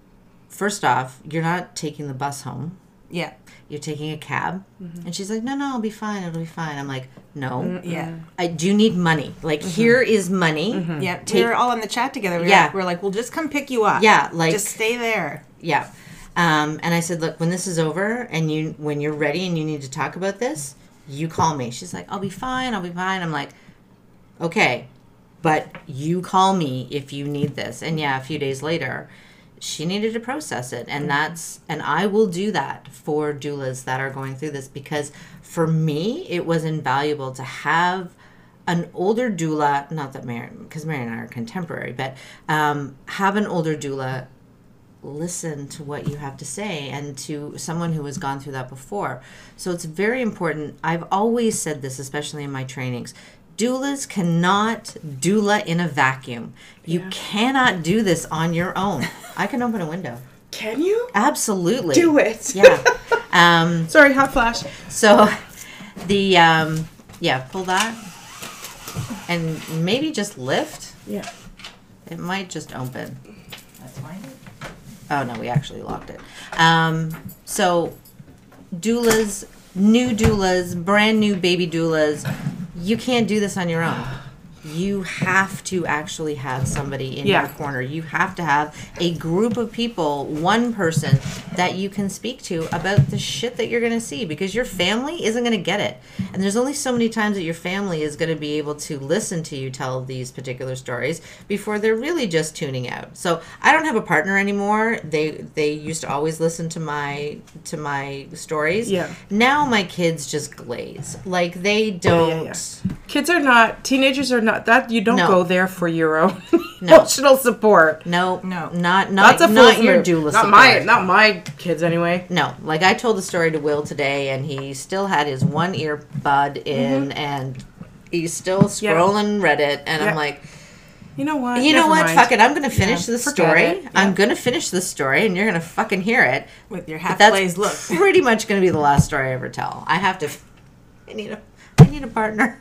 first off, you're not taking the bus home. yeah. You're taking a cab, mm-hmm. and she's like, "No, no, I'll be fine. It'll be fine." I'm like, "No, mm, Yeah. I do need money. Like, mm-hmm. here is money. Mm-hmm. Yeah. Take- we were all in the chat together. We Yeah. Were, we are like, we'll just come pick you up. Yeah, like- just stay there. Yeah. Um, and I said, look, when this is over and you when you're ready and you need to talk about this, you call me. She's like, I'll be fine, I'll be fine. I'm like, okay, but you call me if you need this. And yeah, a few days later, she needed to process it. And that's and I will do that for doulas that are going through this because for me it was invaluable to have an older doula, not that Mary, because Mary and I are contemporary, but um, have an older doula listen to what you have to say and to someone who has gone through that before. So it's very important. I've always said this, especially in my trainings. Doulas cannot doula in a vacuum. You cannot do this on your own. I can open a window. Can you Absolutely. do it? Yeah. Um, Sorry, hot flash. so the um, yeah, pull that and maybe just lift. Yeah. It might just open. That's. Oh no, we actually locked it. Um, so doulas, new doulas, brand new baby doulas, you can't do this on your own. You have to actually have somebody in Yeah. your corner. You have to have a group of people, one person that you can speak to about the shit that you're going to see because your family isn't going to get it. And there's only so many times that your family is going to be able to listen to you tell these particular stories before they're really just tuning out. So, I don't have a partner anymore. They they used to always listen to my to my stories. Yeah. Now my kids just glaze. Like they don't yeah, yeah. Kids are not teenagers are not that you don't No. go there for your own No. emotional support. No, No. not not That's a not fool's your move. doula Not my support. not my kids anyway. No, like I told the story to Will today, and he still had his one earbud in, and he's still Mm-hmm. Yeah. scrolling Reddit, and Yeah. I'm like, You know what? you know what? mind. Fuck it, I'm gonna finish Yeah, this story. it. I'm gonna finish this story, and you're gonna fucking hear it. With your But half that's glazed look. pretty much gonna be the last story I ever tell. I have to. I need a. I need a partner.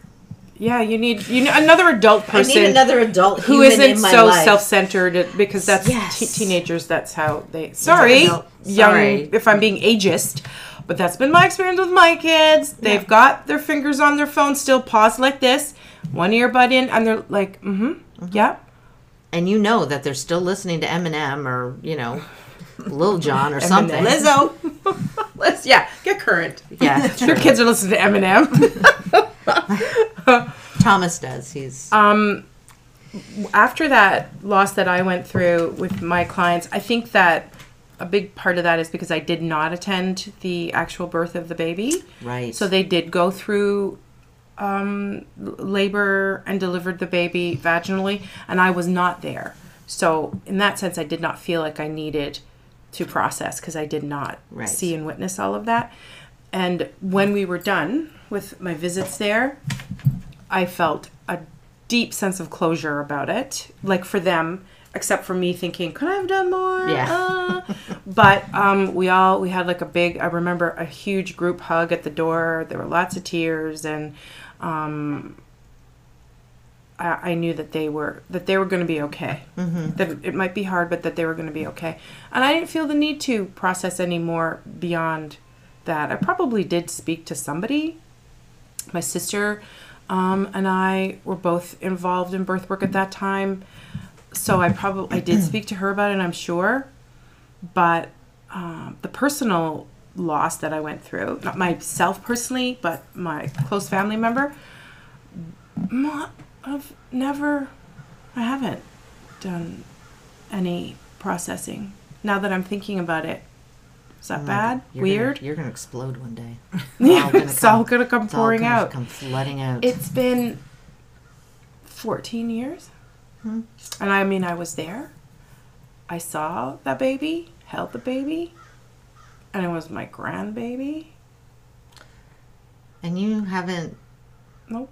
Yeah, you need you need another adult I person need another adult who isn't so life. self-centered because that's Yes. te- teenagers that's how they sorry young Sorry. if i'm being ageist but that's been my experience with my kids they've got their fingers on their phone still paused like this one earbud in and they're like mm-hmm, yeah and you know that they're still listening to Eminem or you know, Lil Jon or something. Lizzo. Let's yeah, get current. Yeah, Your kids are listening to Eminem. Thomas does. He's um, after that loss that I went through with my clients, I think that a big part of that is because I did not attend the actual birth of the baby. right. So they did go through um, labor and delivered the baby vaginally, and I was not there. So in that sense, I did not feel like I needed to process because I did not Right. see and witness all of that. And when we were done with my visits there, I felt a deep sense of closure about it. Like for them, except for me thinking, could I have done more? Yeah. Uh, but um, we all we had like a big. I remember a huge group hug at the door. There were lots of tears, and um, I, I knew that they were that they were going to be okay. Mm-hmm. That it might be hard, but that they were going to be okay. And I didn't feel the need to process any more beyond that. I probably did speak to somebody. My sister um, and I were both involved in birth work at that time, so I probably I did speak to her about it. I'm sure, but um, the personal loss that I went through, not myself personally, but my close family member, I've never, I haven't done any processing. Now that I'm thinking about it, is that bad? You're Weird? Gonna, you're gonna explode one day. Yeah, all gonna it's all come- gonna come It's all pouring gonna out. Come flooding out. It's been 14 years. Hmm. And I mean, I was there. I saw that baby, held the baby, and it was my grandbaby. and you haven't. Nope.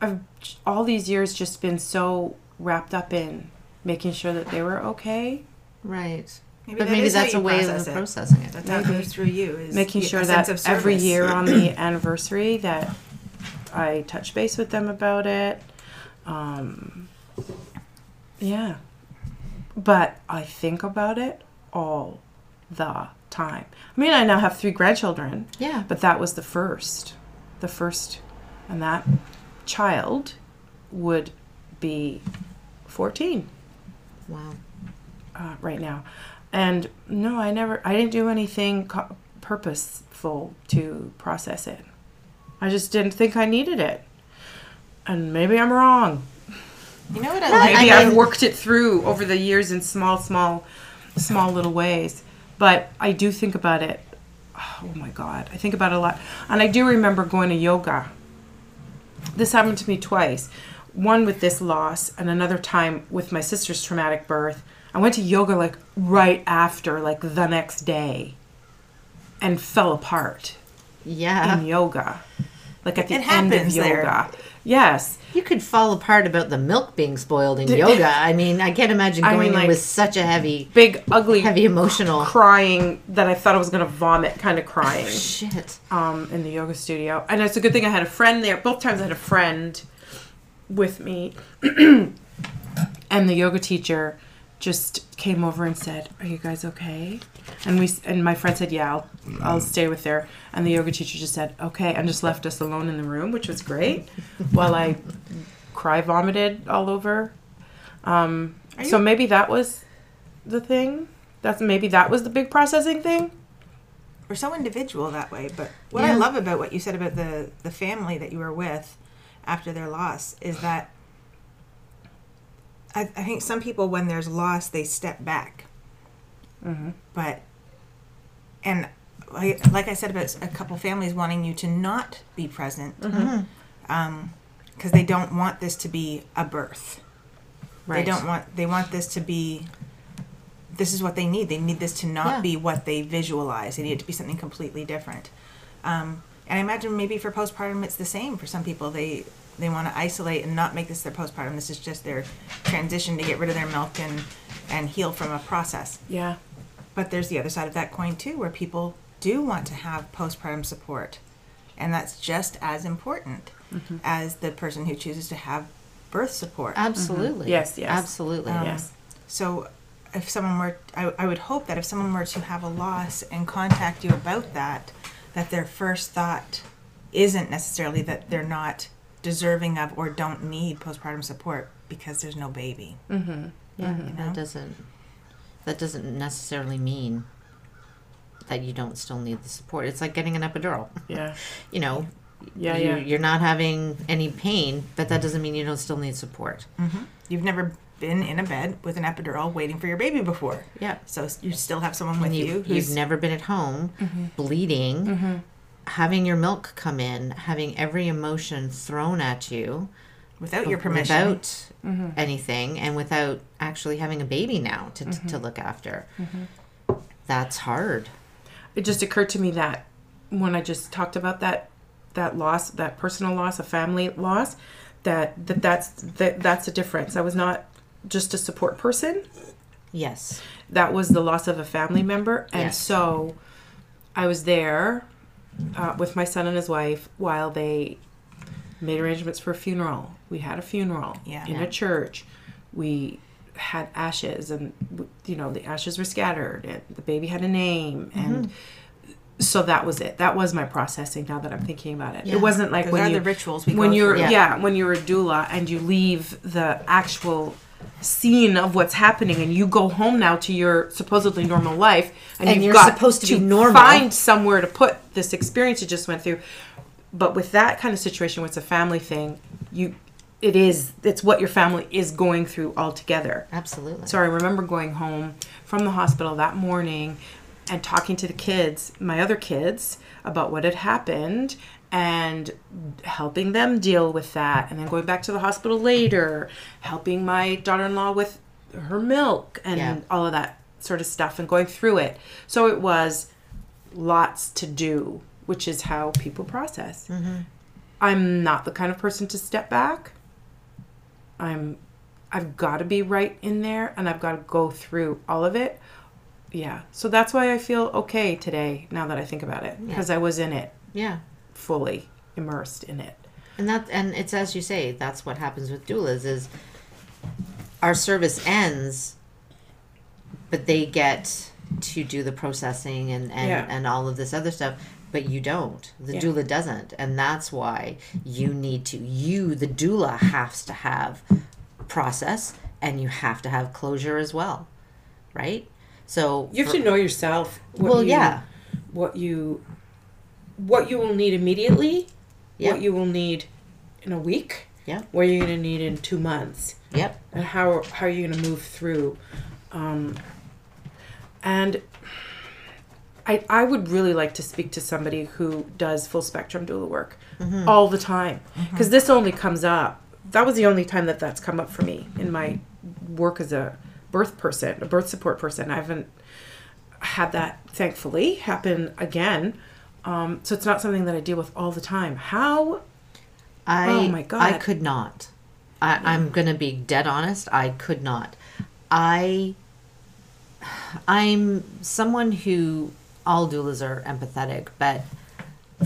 I've all these years just been so wrapped up in making sure that they were okay, Right. Maybe but that maybe that's a way of it. processing it. That's how it goes through you. Is making sure a that sense of every service. year on the anniversary that I touch base with them about it. Um, yeah, but I think about it all the time. I mean, I now have three grandchildren, Yeah. but that was the first, the first, and that child would be fourteen Wow. uh, right now. And no, I never, I didn't do anything co- purposeful to process it. I just didn't think I needed it. And maybe I'm wrong. You know what I like? Maybe I I've worked it through over the years in small, small, small little ways. But I do think about it. Oh my God. I think about it a lot. And I do remember going to yoga. This happened to me twice. One with this loss, and another time with my sister's traumatic birth. I went to yoga like right after, like the next day, and fell apart Yeah. in yoga. Like at the It end of yoga. there. Yes. You could fall apart about the milk being spoiled in yoga. I mean, I can't imagine I going mean, in with such a heavy, Big, ugly, heavy emotional. crying that I thought I was gonna vomit, kind of crying Shit. um, in the yoga studio. And it's a good thing I had a friend there. Both times I had a friend with me, and the yoga teacher just came over and said, "Are you guys okay?" And we and my friend said, "Yeah, I'll, I'll stay with her." And the yoga teacher just said, "Okay," and just left us alone in the room, which was great, while I cry vomited all over. Um, Are so maybe that was the thing. That's maybe that was the big processing thing. we're so individual that way. But what I love about what you said about the the family that you were with after their loss is that I, I think some people when there's loss they step back, Mm-hmm. but and like, like I said about a couple families wanting you to not be present Mm-hmm. because they don't want this to be a birth. Right. They don't want they want this to be this is what they need. They need this to not Yeah. be what they visualize. They need it to be something completely different. Um, and I imagine maybe for postpartum it's the same for some people. They they want to isolate and not make this their postpartum. This is just their transition to get rid of their milk and and heal from a process. Yeah. But there's the other side of that coin too, where people do want to have postpartum support, and that's just as important as the person who chooses to have birth support. Absolutely. Yes, yes. Absolutely. Um, Yes. So, if someone were, I, I would hope that if someone were to have a loss and contact you about that, that their first thought isn't necessarily that they're not deserving of or don't need postpartum support because there's no baby. Mm-hmm. Yeah. Mm-hmm. You know? That doesn't. That doesn't necessarily mean that you don't still need the support. It's like getting an epidural. Yeah. You know, Yeah, you, yeah. you're not having any pain, but that doesn't mean you don't still need support. Mm-hmm. You've never been in a bed with an epidural waiting for your baby before. Yeah. So you still have someone with you you've, who's you've never been at home mm-hmm. bleeding, having your milk come in, having every emotion thrown at you without your permission. without mm-hmm. anything and without actually having a baby now to, to mm-hmm. look after. Mm-hmm. That's hard. it just occurred to me that when I just talked about that that loss, that personal loss, a family loss, that that that's that that's a difference. I was not just a support person. Yes. That was the loss of a family member, and Yes. so I was there uh, with my son and his wife while they made arrangements for a funeral. We had a funeral Yeah. in Yeah. a church. We had ashes, and you know the ashes were scattered, and the baby had a name, and so that was it. That was my processing. Now that I'm thinking about it, Yeah. it wasn't like Those when are you the rituals we when go you're yeah. Yeah. when you're a doula and you leave the actual scene of what's happening and you go home now to your supposedly normal life and, And you've you're got supposed to be normal. find somewhere to put this experience you just went through but with that kind of situation where it's a family thing you it is it's what your family is going through altogether Absolutely. so I remember going home from the hospital that morning and talking to the kids, my other kids, about what had happened and helping them deal with that. And then going back to the hospital later, helping my daughter in law with her milk and Yeah. all of that sort of stuff and going through it. So it was lots to do, which is how people process. Mm-hmm. I'm not the kind of person to step back. I'm I've got to be right in there and I've got to go through all of it. Yeah. So that's why I feel okay today now that I think about it because I was in it yeah. Fully immersed in it. And that and it's as you say, that's what happens with doulas is our service ends but they get to do the processing and and, Yeah. and all of this other stuff but you don't the Yeah. doula doesn't and that's why you need to you the doula has to have process and you have to have closure as well right so You have for- to know yourself. What well you, yeah What you what you will need immediately, Yeah. what you will need in a week, yeah. what you're going to need in 2 months. yep. and how how are you going to move through. Um, and I, I would really like to speak to somebody who does full spectrum doula work all the time because this only comes up that was the only time that that's come up for me in my work as a birth person a birth support person. I haven't had that thankfully happen again um, so it's not something that i deal with all the time how I Oh my God. I could not. I, I'm gonna be dead honest. I could not. I I'm someone who all doulas are empathetic, but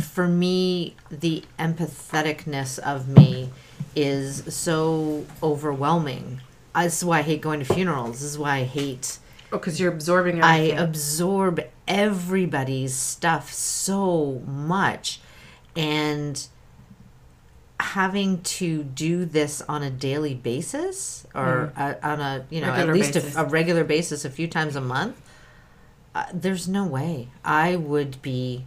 for me, the empatheticness of me is so overwhelming. This is why I hate going to funerals. This is why I hate oh because you're absorbing I absorb everybody's stuff so much. And having to do this on a daily basis or uh, on a you know. Regular at least a, a regular basis a few times a month uh, there's no way. I would be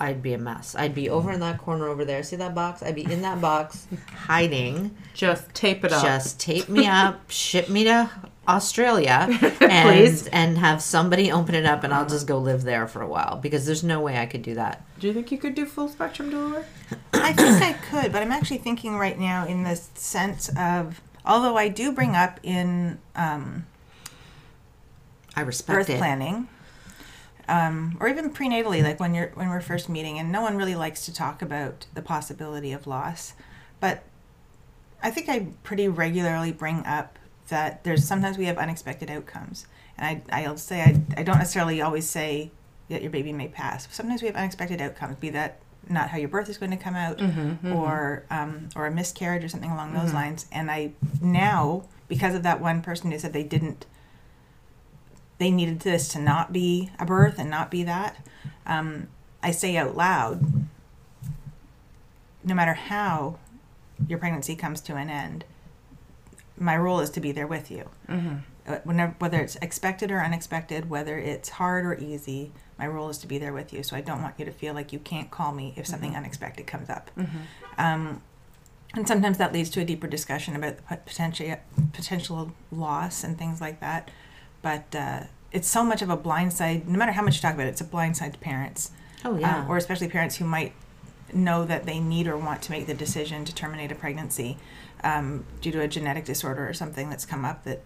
i'd be a mess. I'd be over in that corner over there. See that box? I'd be in that box hiding. Just tape it up. Just tape me up, ship me to Australia, and and have somebody open it up, and I'll just go live there for a while because there's no way I could do that. Do you think you could do full spectrum doula? I think I could, but I'm actually thinking right now in the sense of, although I do bring up in um, I respect birth it. planning, um, or even prenatally, like when you're when we're first meeting, and no one really likes to talk about the possibility of loss, but I think I pretty regularly bring up that there's sometimes we have unexpected outcomes, and I I'll say I I don't necessarily always say that your baby may pass. Sometimes we have unexpected outcomes, be that not how your birth is going to come out, or um, or a miscarriage or something along those lines. And I now because of that one person who said they didn't they needed this to not be a birth and not be that. Um, I say out loud, no matter how your pregnancy comes to an end, my role is to be there with you. uh, whenever whether it's expected or unexpected, whether it's hard or easy. My role is to be there with you, so I don't want you to feel like you can't call me if something unexpected comes up. Um, and sometimes that leads to a deeper discussion about the potential potential loss and things like that. But uh, it's so much of a blindside. No matter how much you talk about it, it's a blindside to parents, Oh uh, yeah. or especially parents who might know that they need or want to make the decision to terminate a pregnancy um, due to a genetic disorder or something that's come up that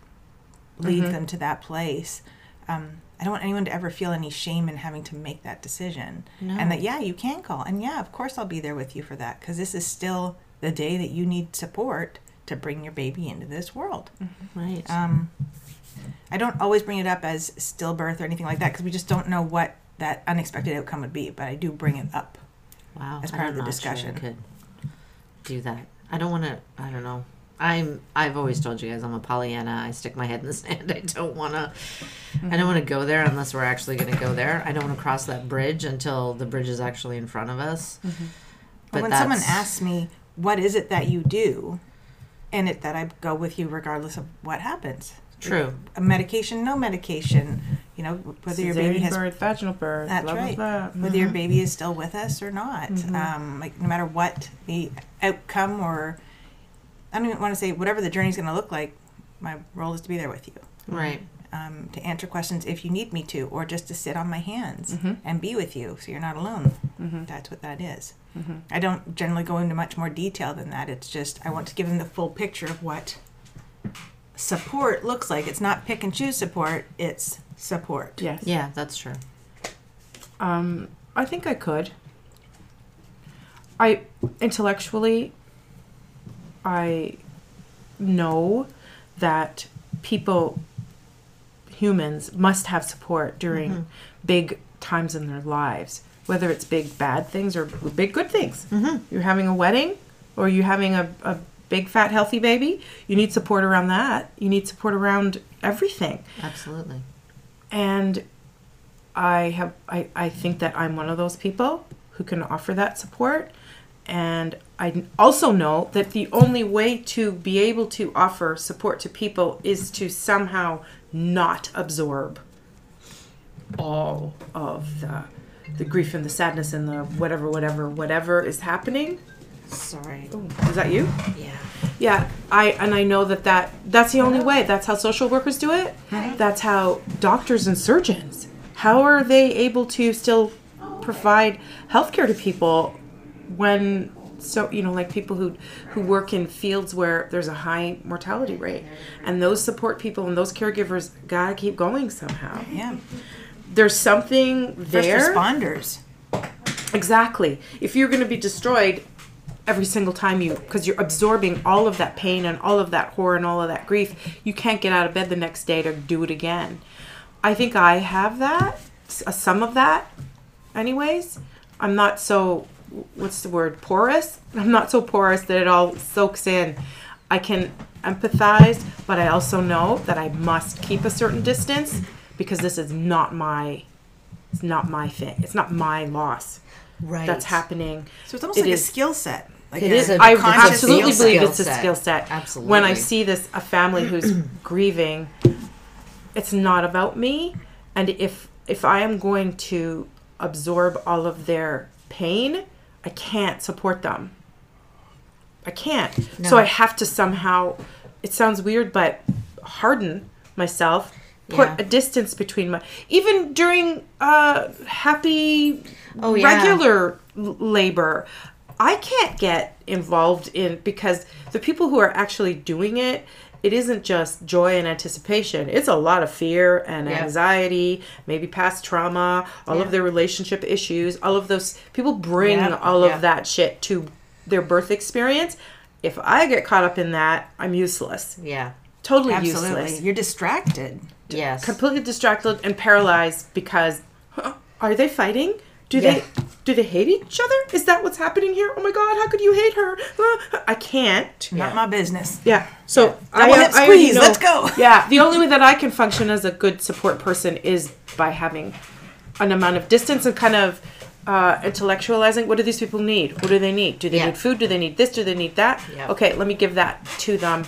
leads Mhm. them to that place. Um, I don't want anyone to ever feel any shame in having to make that decision. No. And that, yeah, you can call. And yeah, of course, I'll be there with you for that because this is still the day that you need support to bring your baby into this world. right. Um, I don't always bring it up as stillbirth or anything like that because we just don't know what that unexpected outcome would be. But I do bring it up. wow. as part of the not sure I discussion. could do that. I don't want to. I don't know. I'm. I've always told you guys I'm a Pollyanna. I stick my head in the sand. I don't want to. I don't mm-hmm. want to go there unless we're actually going to go there. I don't want to cross that bridge until the bridge is actually in front of us. But But when someone asks me, "What is it that you do?" and it that I go with you regardless of what happens. True. A medication, no medication. You know, whether your baby has birth, vaginal birth, That's blah, blah, right. blah. whether your Mhm. baby is still with us or not. Mhm. Um, like no matter what the outcome or I don't even want to say whatever the journey is going to look like. My role is to be there with you, Right. um, to answer questions if you need me to, or just to sit on my hands Mhm. and be with you, so you're not alone. Mhm. That's what that is. Mhm. I don't generally go into much more detail than that. It's just I want to give them the full picture of what support looks like. It's not pick and choose support. It's support. Yes. Yeah, that's true. Um, I think I could. I intellectually, I know that people, humans, must have support during Mhm. big times in their lives, whether it's big bad things or big good things. Mm-hmm. You're having a wedding, or you're having a, a big fat healthy baby. You need support around that. You need support around everything Absolutely. and I have I, I think that I'm one of those people who can offer that support and I also know that the only way to be able to offer support to people is to somehow not absorb all of the the grief and the sadness and the whatever whatever whatever is happening. Sorry. Oh, is that you? Yeah. Yeah, I and I know that that that's the only way. That's how social workers do it. That's how doctors and surgeons. How are they able to still oh, provide healthcare to people when so you know like people who who work in fields where there's a high mortality rate and those support people and those caregivers got to keep going somehow. Yeah. There's something First there. responders. Exactly. If you're going to be destroyed every single time you, because you're absorbing all of that pain and all of that horror and all of that grief, you can't get out of bed the next day to do it again. I think I have that, uh, some of that, anyways. I'm not so, what's the word, porous? I'm not so porous that it all soaks in. I can empathize, but I also know that I must keep a certain distance because this is not my, it's not my thing. It's not my loss Right. that's happening. So it's almost It like is- a skill set. Like It a is a I conscious absolutely skill believe it's a skill set. Absolutely. When I see this a family who's grieving, it's not about me. And if if I am going to absorb all of their pain, I can't support them. I can't. So I have to somehow it sounds weird, but harden myself, put Yeah. a distance between my even during uh happy Oh, yeah. regular l- labor. I can't get involved in because the people who are actually doing it, it isn't just joy and anticipation. It's a lot of fear and Yeah. anxiety, maybe past trauma, all Yeah. of their relationship issues, all of those people bring Yeah, all of that shit to their birth experience. If I get caught up in that, I'm useless. Yeah. Totally Absolutely. useless. You're distracted. Yes. Completely distracted and paralyzed because huh, are they fighting? Do Yeah. they do they hate each other? Is that what's happening here? Oh my god, how could you hate her? Uh, I can't. Yeah. Not my business. Yeah. So Double hip I already squeeze, know- let's go. Yeah. The only way that I can function as a good support person is by having an amount of distance and kind of uh, intellectualizing. What do these people need? What do they need? Do they Yeah. need food? Do they need this? Do they need that? Yeah. Okay, let me give that to them.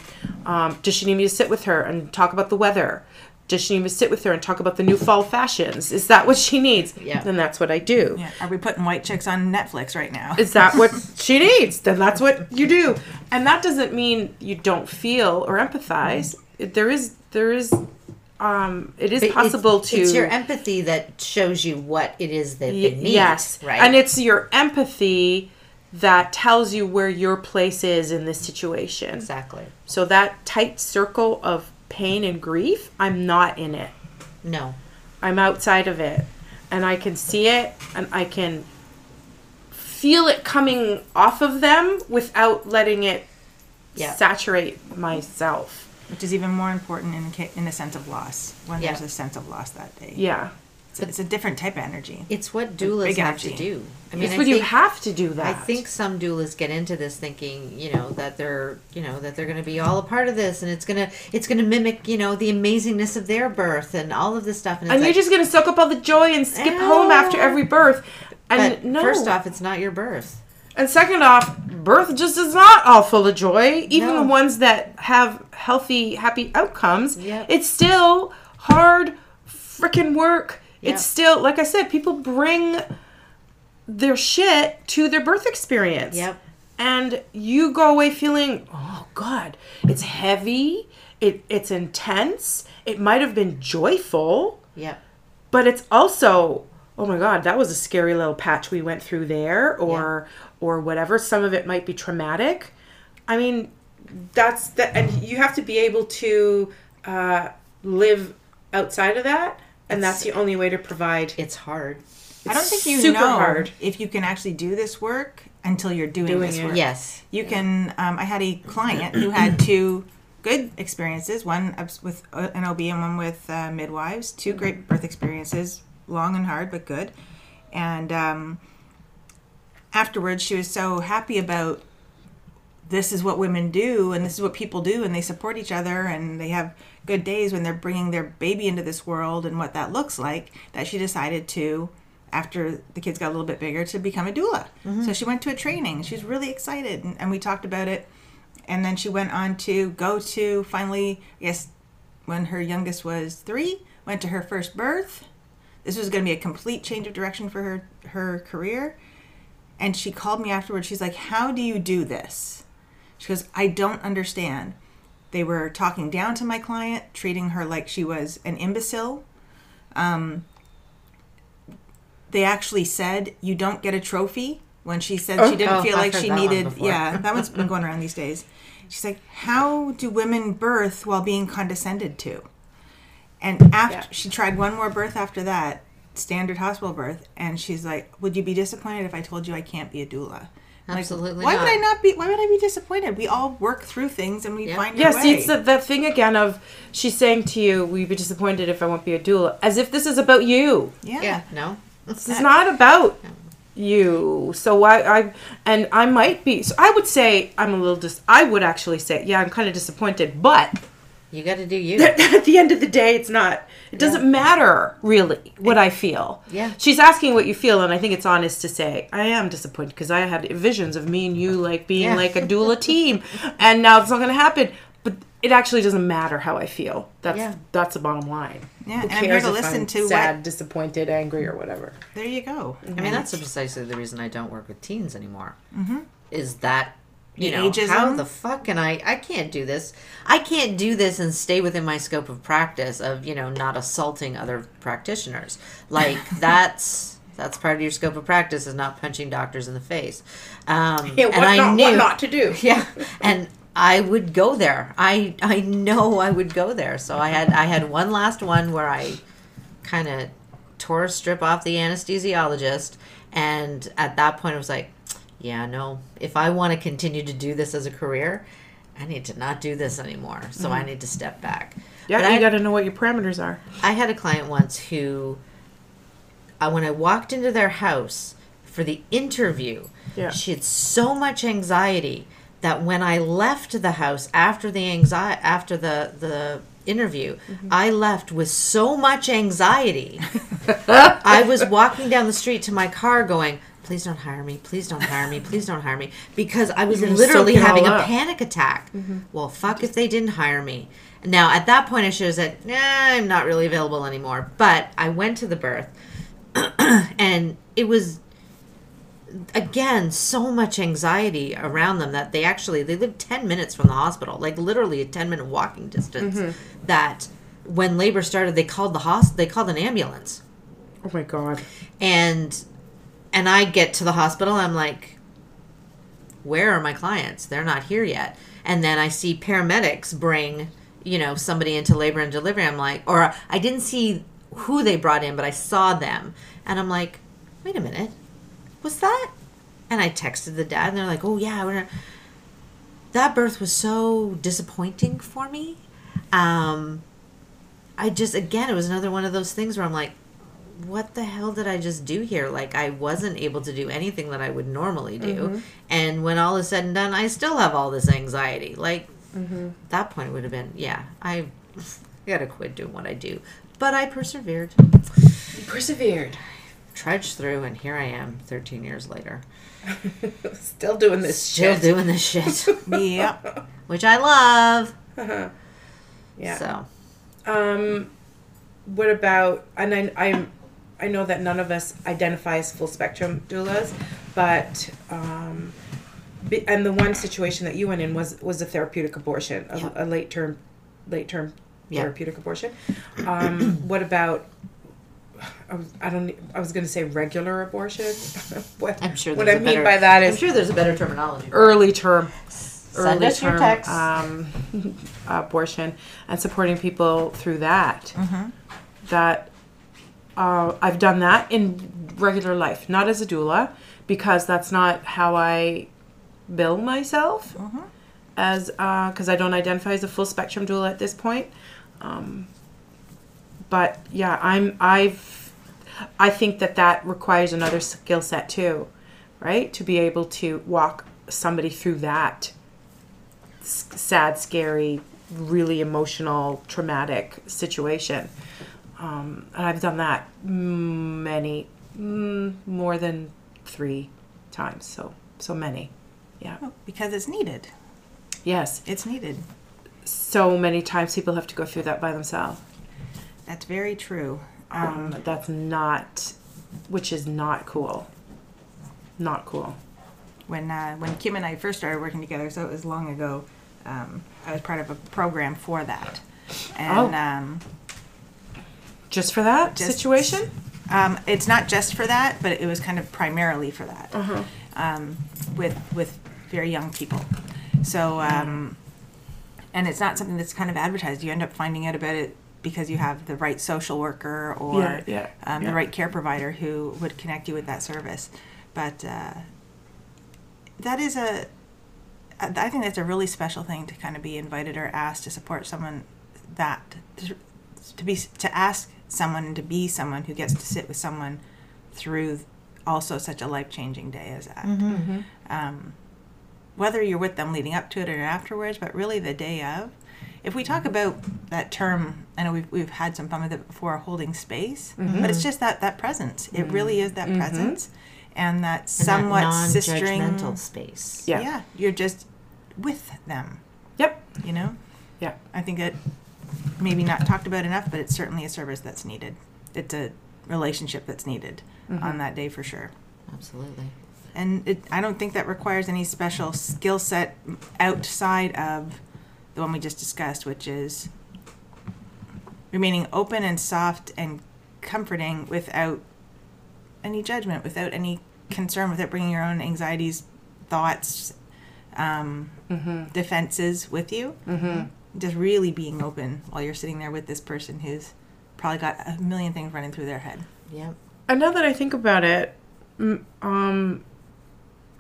Um, does she need me to sit with her and talk about the weather? Does she need to sit with her and talk about the new fall fashions? Is that what she needs? Yeah. Then that's what I do. Yeah. Are we putting white chicks on Netflix right now? Is that what she needs? Then that's what you do. And that doesn't mean you don't feel or empathize. It- There is there is um it is But possible it's, to It's your empathy that shows you what it is that Y- they need. yes. Right. And it's your empathy that tells you where your place is in this situation. exactly. So that tight circle of pain and grief, I'm not in it. No. I'm outside of it. And I can see it and I can feel it coming off of them without letting it Yeah. saturate myself. Which is even more important in, ca- in a sense of loss, when Yeah. there's a sense of loss that day. Yeah. It's, a, it's a different type of energy. It's what doulas have to do. I mean, It's I when you have to do that. I think some doulas get into this thinking, you know, that they're, you know, that they're going to be all a part of this, and it's gonna, it's gonna mimic, you know, the amazingness of their birth and all of this stuff. And, it's and like, you're just gonna soak up all the joy and skip home after every birth. And no. first off, it's not your birth. And second off, birth just is not all full of joy. Even No. the ones that have healthy, happy outcomes, Yep. it's still hard freaking work. Yep. It's still, like I said, people bring their shit to their birth experience. Yep. And you go away feeling, oh God, it's heavy, it, it's intense, it might have been joyful Yep. but it's also oh my god that was a scary little patch we went through there or or whatever some of it might be traumatic i mean that's that and you have to be able to uh, live outside of that and that's the only way to provide It's hard. I don't think you super know hard. if you can actually do this work until you're doing, Doing this it. work. Yes. You can. Um, I had a client who had two good experiences one with uh, an OB and one with uh, midwives. Two great birth experiences, long and hard, but good. And um, afterwards, she was so happy about this is what women do and this is what people do and they support each other and they have good days when they're bringing their baby into this world and what that looks like that she decided to after the kids got a little bit bigger to become a doula. Mm-hmm. So she went to a training. She was really excited and, and we talked about it. And then she went on to go to finally i guess when her youngest was three went to her first birth. This was going to be a complete change of direction for her her career. And she called me afterwards. She's like how do you do this? She goes i don't understand they were talking down to my client treating her like she was an imbecile. Um, they actually said you don't get a trophy when she said she didn't Oh, feel I've like she needed yeah that one's been going around these days. She's like how do women birth while being condescended to? And after Yeah. she tried one more birth after that standard hospital birth and she's like would you be disappointed if i told you i can't be a doula I'm like, Absolutely why not. would i not be why would i be disappointed we all work through things and we Yeah. find yeah see it's the, that thing again of she's saying to you will you be disappointed if i won't be a doula as if this is about you yeah, Yeah. No. This is not about you. So I, I, and I might be. So I would say I'm a little dis. I would actually say, yeah, I'm kind of disappointed. But You got to do you. at the end of the day, it's not. It doesn't matter really what I feel. Yeah. She's asking what you feel, and I think it's honest to say I am disappointed because I had visions of me and you like being Yeah. like a doula team, and now it's not going to happen. But it actually doesn't matter how I feel. That's Yeah. that's the bottom line. Yeah, Who and I'm here to if listen I'm to sad, what disappointed, angry, or whatever. there you go I mean, that's precisely the reason I don't work with teens anymore. Mm-hmm. Is that you know ageism? how the fuck can I? I can't do this. I can't do this and stay within my scope of practice of you know not assaulting other practitioners. Like that's that's part of your scope of practice is not punching doctors in the face. Um, Yeah, what, and I not, knew what not to do. yeah and i would go there i i know i would go there so i had i had one last one where i kind of tore a strip off the anesthesiologist and at that point i was like yeah no if i want to continue to do this as a career i need to not do this anymore so i need to step back Yeah, But you I- got to know what your parameters are. I had a client once who, uh, when I walked into their house for the interview, Yeah. she had so much anxiety that when I left the house after the anxiety after the the interview, I left with so much anxiety. I was walking down the street to my car going, please don't hire me, please don't hire me, please don't hire me, because I was literally having a panic attack. Well, fuck if they didn't hire me. Now, at that point, I should have said, nah, I'm not really available anymore. But I went to the birth, and it was again so much anxiety around them that they actually they lived 10 minutes from the hospital like literally a 10 minute walking distance that when labor started they called the host they called an ambulance Oh my god. and and i get to the hospital i'm like where are my clients? They're not here yet. And then i see paramedics bring you know somebody into labor and delivery. I'm like or i didn't see who they brought in but i saw them. And i'm like wait a minute. What's that? And i texted the dad and they're like oh yeah we're that birth was so disappointing for me. Um i just again it was another one of those things where i'm like what the hell did I just do here? Like I wasn't able to do anything that I would normally do. Mm-hmm. And when all is said and done, I still have all this anxiety. Like mm-hmm. that point would have been, yeah, I, I gotta quit doing what I do. But I persevered, You persevered. trudged through, and here I am 13 years later. Still doing this Still shit. doing this shit, Yep. which I love. Uh-huh. Yeah. So, Um, what about? And I, I'm, I know that none of us identify as full spectrum doulas, but um, be, and the one situation that you went in was was a therapeutic abortion, a, Yep. a late term, late term Yeah. therapeutic abortion. Um, what about? I was, I don't. I was going to say regular abortion. what I'm sure what there's I a mean better- by that I'm is sure there's a better terminology. early term Send early us your term text. um, abortion and supporting people through that. That uh, I've done that in regular life, not as a doula, because that's not how I bill myself. As because I don't identify as a full spectrum doula at this point. Um, but yeah, I'm I've I think that that requires another skill set too, right? To be able to walk somebody through that s- sad, scary, really emotional, traumatic situation. Um, and I've done that many, mm, more than three times. So, so many. Yeah. Because it's needed. Yes. It's needed. So many times people have to go through that by themselves. That's very true. Um, that's not, which is not cool. Not cool. when uh, when Kim and I first started working together, so it was long ago. Um, I was part of a program for that, and Oh. Just for that Just- situation? um, it's not just for that, but it was kind of primarily for that Uh-huh. um, with with very young people. So, um, and it's not something that's kind of advertised. You end up finding out about it because you have the right social worker or Yeah, yeah, um, yeah. the right care provider who would connect you with that service. But uh, that is a, I I think that's a really special thing to kind of be invited or asked to support someone that to, to be to ask someone to be someone who gets to sit with someone through also such a life changing day as that. Mm-hmm. Mm-hmm. Um, whether you're with them leading up to it or afterwards, but really the day of. If we talk mm-hmm. about that term, I know we've, we've had some fun with it before, holding space, but it's just that that presence. It really is that presence, and that And that somewhat sistering. non-judgmental space. Yeah. Yeah, you're just with them. Yep. You know, Yeah. I think it maybe not talked about enough, but it's certainly a service that's needed. It's a relationship that's needed on mm-hmm. that day for sure. Absolutely. And it, I don't think that requires any special skill set outside of the one we just discussed, which is remaining open and soft and comforting without any judgment, without any concern, without bringing your own anxieties, thoughts, um, mm-hmm. defenses with you. Mm-hmm. Just really being open while you're sitting there with this person who's probably got a million things running through their head. Yep. And now that I think about it, mm, um,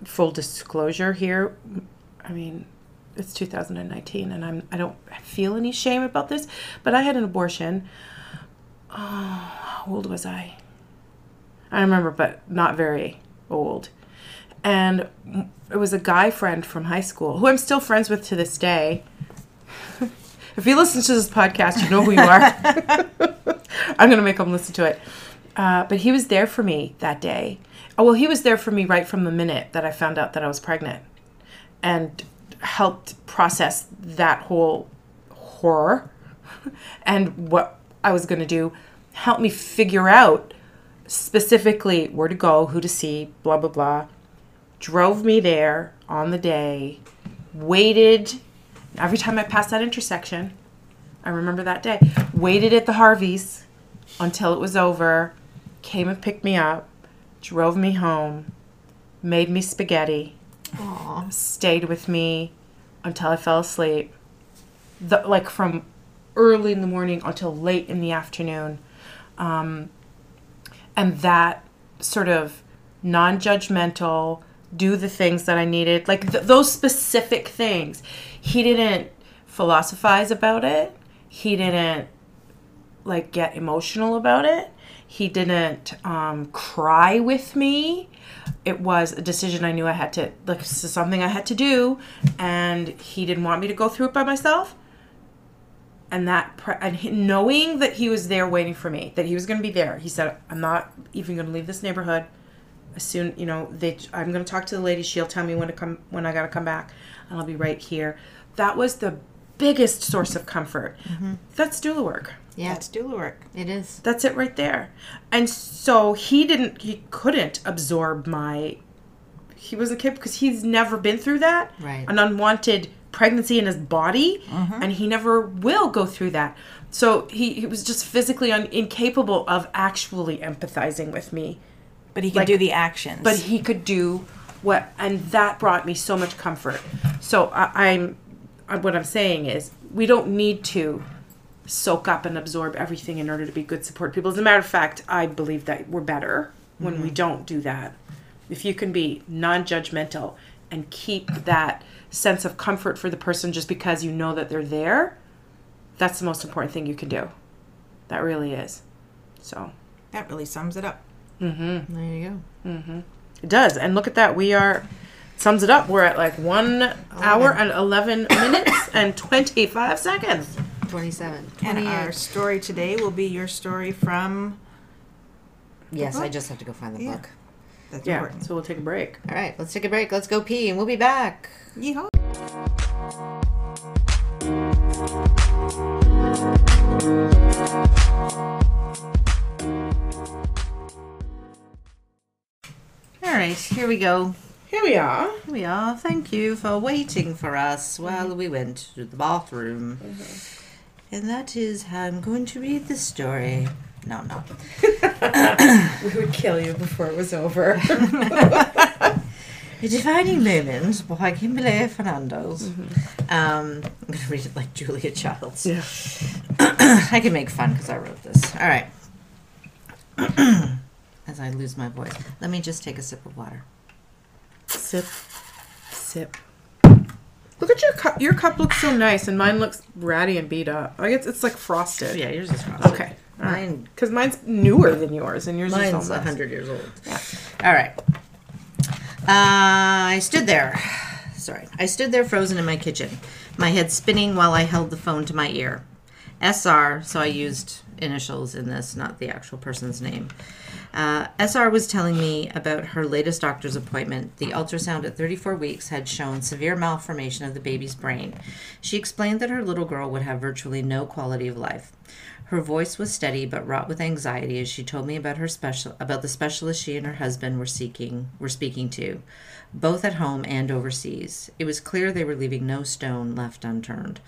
full disclosure here, I mean, it's 2019, and I'm I don't feel any shame about this, but I had an abortion. Oh, how old was I? I remember, but not very old. And it was a guy friend from high school who I'm still friends with to this day. If he listens to this podcast, you know who you are. I'm gonna make him listen to it. Uh, but he was there for me that day. Oh well, he was there for me right from the minute that I found out that I was pregnant, and helped process that whole horror and what I was gonna do. Helped me figure out specifically where to go, who to see, blah blah blah. Drove me there on the day. Waited every time I passed that intersection. I remember that day. Waited at the Harveys until it was over. Came and picked me up. Drove me home. Made me spaghetti. Aw. Stayed with me until I fell asleep. The, like from early in the morning until late in the afternoon. Um, and that sort of non-judgmental do the things that i needed like th- those specific things he didn't philosophize about it. He didn't like get emotional about it. He didn't um, cry with me. It was a decision i knew i had to like this is something i had to do and he didn't want me to go through it by myself. And that pre- and knowing that he was there waiting for me that he was going to be there he said i'm not even going to leave this neighborhood. As soon you know they i'm going to talk to the lady. She'll tell me when to come when i got to come back and i'll be right here that was the biggest source of comfort. Mm-hmm. That's doula work Yeah, That's doula work. it is. that's it right there. And so he didn't he couldn't absorb my he was a kid because he's never been through that. Right. an unwanted pregnancy in his body mm-hmm. and he never will go through that. So he, he was just physically un, incapable of actually empathizing with me. But he can Like- do the actions. but he could do what and that brought me so much comfort. So I, i'm I, what i'm saying is we don't need to soak up and absorb everything in order to be good support people as a matter of fact i believe that we're better when we mm-hmm. don't do that if you can be non-judgmental and keep that sense of comfort for the person just because you know that they're there that's the most important thing you can do that really is so that really sums it up. Mm-hmm. There you go. Mm-hmm. It does. And look at that. We are sums it up. We're at like one oh, hour and eleven minutes and twenty five seconds. 27. And our story today will be your story from. yes, I just have to go find the Yeah. book. That's Yeah. important. So we'll take a break. All right, let's take a break. Let's go pee, and we'll be back. Yeehaw. All right, here we go. Here we are. Here we are. Thank you for waiting for us while we went to the bathroom. And that is how I'm going to read the story. No, no. We would kill you before it was over. A Defining Moment by Kimberly Fernandez. Um, I'm going to read it like Julia Childs. yeah. I can make fun because I wrote this. All right. As I lose my voice, let me just take a sip of water. Sip. Sip. Look at your cup. Your cup looks so nice, and mine looks ratty and beat up. Like it's it's like frosted. Yeah, yours is frosted. Okay. All right. Mine, Because mine's newer than yours, and yours mine's is a almost. hundred years old. Yeah. All right. Uh, I stood there. Sorry, I stood there frozen in my kitchen, my head spinning while I held the phone to my ear. SR, so I used initials in this, not the actual person's name. Uh, SR was telling me about her latest doctor's appointment. The ultrasound at 34 weeks had shown severe malformation of the baby's brain. She explained that her little girl would have virtually no quality of life. Her voice was steady but wrought with anxiety as she told me about her special about the specialist she and her husband were seeking were speaking to, both at home and overseas. It was clear they were leaving no stone left unturned.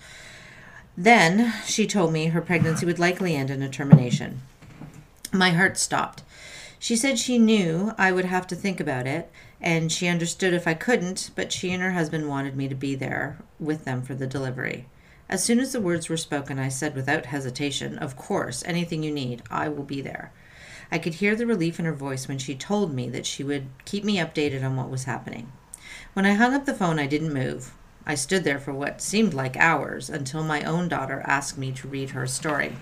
Then she told me her pregnancy would likely end in a termination. My heart stopped. She said she knew I would have to think about it, and she understood if I couldn't, but she and her husband wanted me to be there with them for the delivery. As soon as the words were spoken, I said without hesitation, Of course, anything you need, I will be there. I could hear the relief in her voice when she told me that she would keep me updated on what was happening. When I hung up the phone, I didn't move. I stood there for what seemed like hours until my own daughter asked me to read her story.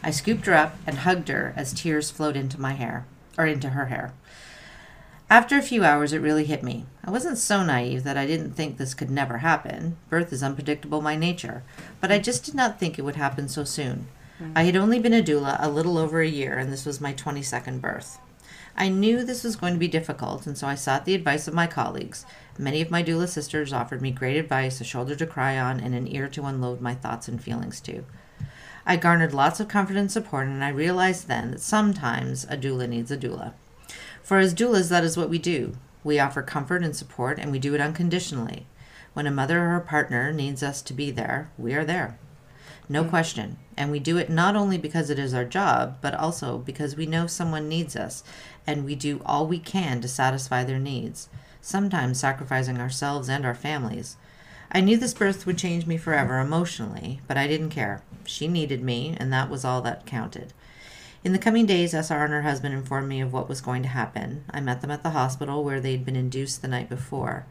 I scooped her up and hugged her as tears flowed into my hair, or into her hair. After a few hours, it really hit me. I wasn't so naive that I didn't think this could never happen. Birth is unpredictable by nature, but I just did not think it would happen so soon. Mm. I had only been a doula a little over a year, and this was my 22nd birth. I knew this was going to be difficult, and so I sought the advice of my colleagues. Many of my doula sisters offered me great advice, a shoulder to cry on, and an ear to unload my thoughts and feelings to. I garnered lots of comfort and support, and I realized then that sometimes a doula needs a doula. For as doulas, that is what we do. We offer comfort and support, and we do it unconditionally. When a mother or her partner needs us to be there, we are there. No mm. question. And we do it not only because it is our job, but also because we know someone needs us, and we do all we can to satisfy their needs, sometimes sacrificing ourselves and our families. I knew this birth would change me forever emotionally, but I didn't care. She needed me, and that was all that counted. In the coming days, SR and her husband informed me of what was going to happen. I met them at the hospital where they'd been induced the night before.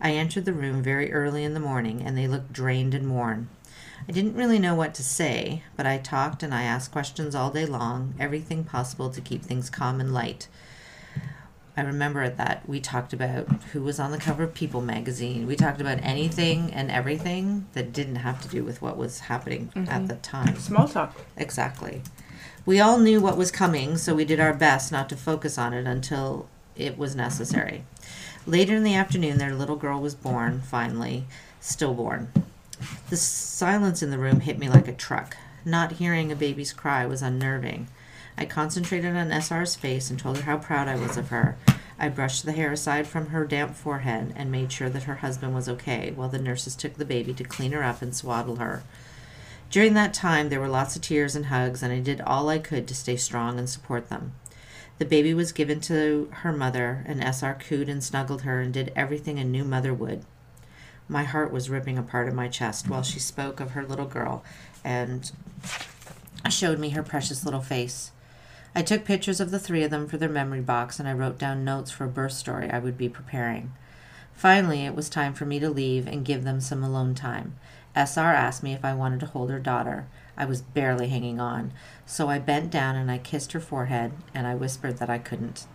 I entered the room very early in the morning, and they looked drained and worn. I didn't really know what to say, but I talked and I asked questions all day long, everything possible to keep things calm and light. I remember that we talked about who was on the cover of People magazine. We talked about anything and everything that didn't have to do with what was happening at mm-hmm. the time. Small talk. Exactly. We all knew what was coming, so we did our best not to focus on it until it was necessary. Later in the afternoon, their little girl was born, finally, stillborn. The silence in the room hit me like a truck. Not hearing a baby's cry was unnerving. I concentrated on SR's face and told her how proud I was of her. I brushed the hair aside from her damp forehead and made sure that her husband was okay while the nurses took the baby to clean her up and swaddle her. During that time, there were lots of tears and hugs, and I did all I could to stay strong and support them. The baby was given to her mother, and SR cooed and snuggled her and did everything a new mother would. My heart was ripping apart in my chest while she spoke of her little girl and showed me her precious little face. I took pictures of the three of them for their memory box and I wrote down notes for a birth story I would be preparing. Finally, it was time for me to leave and give them some alone time. SR asked me if I wanted to hold her daughter. I was barely hanging on, so I bent down and I kissed her forehead and I whispered that I couldn't.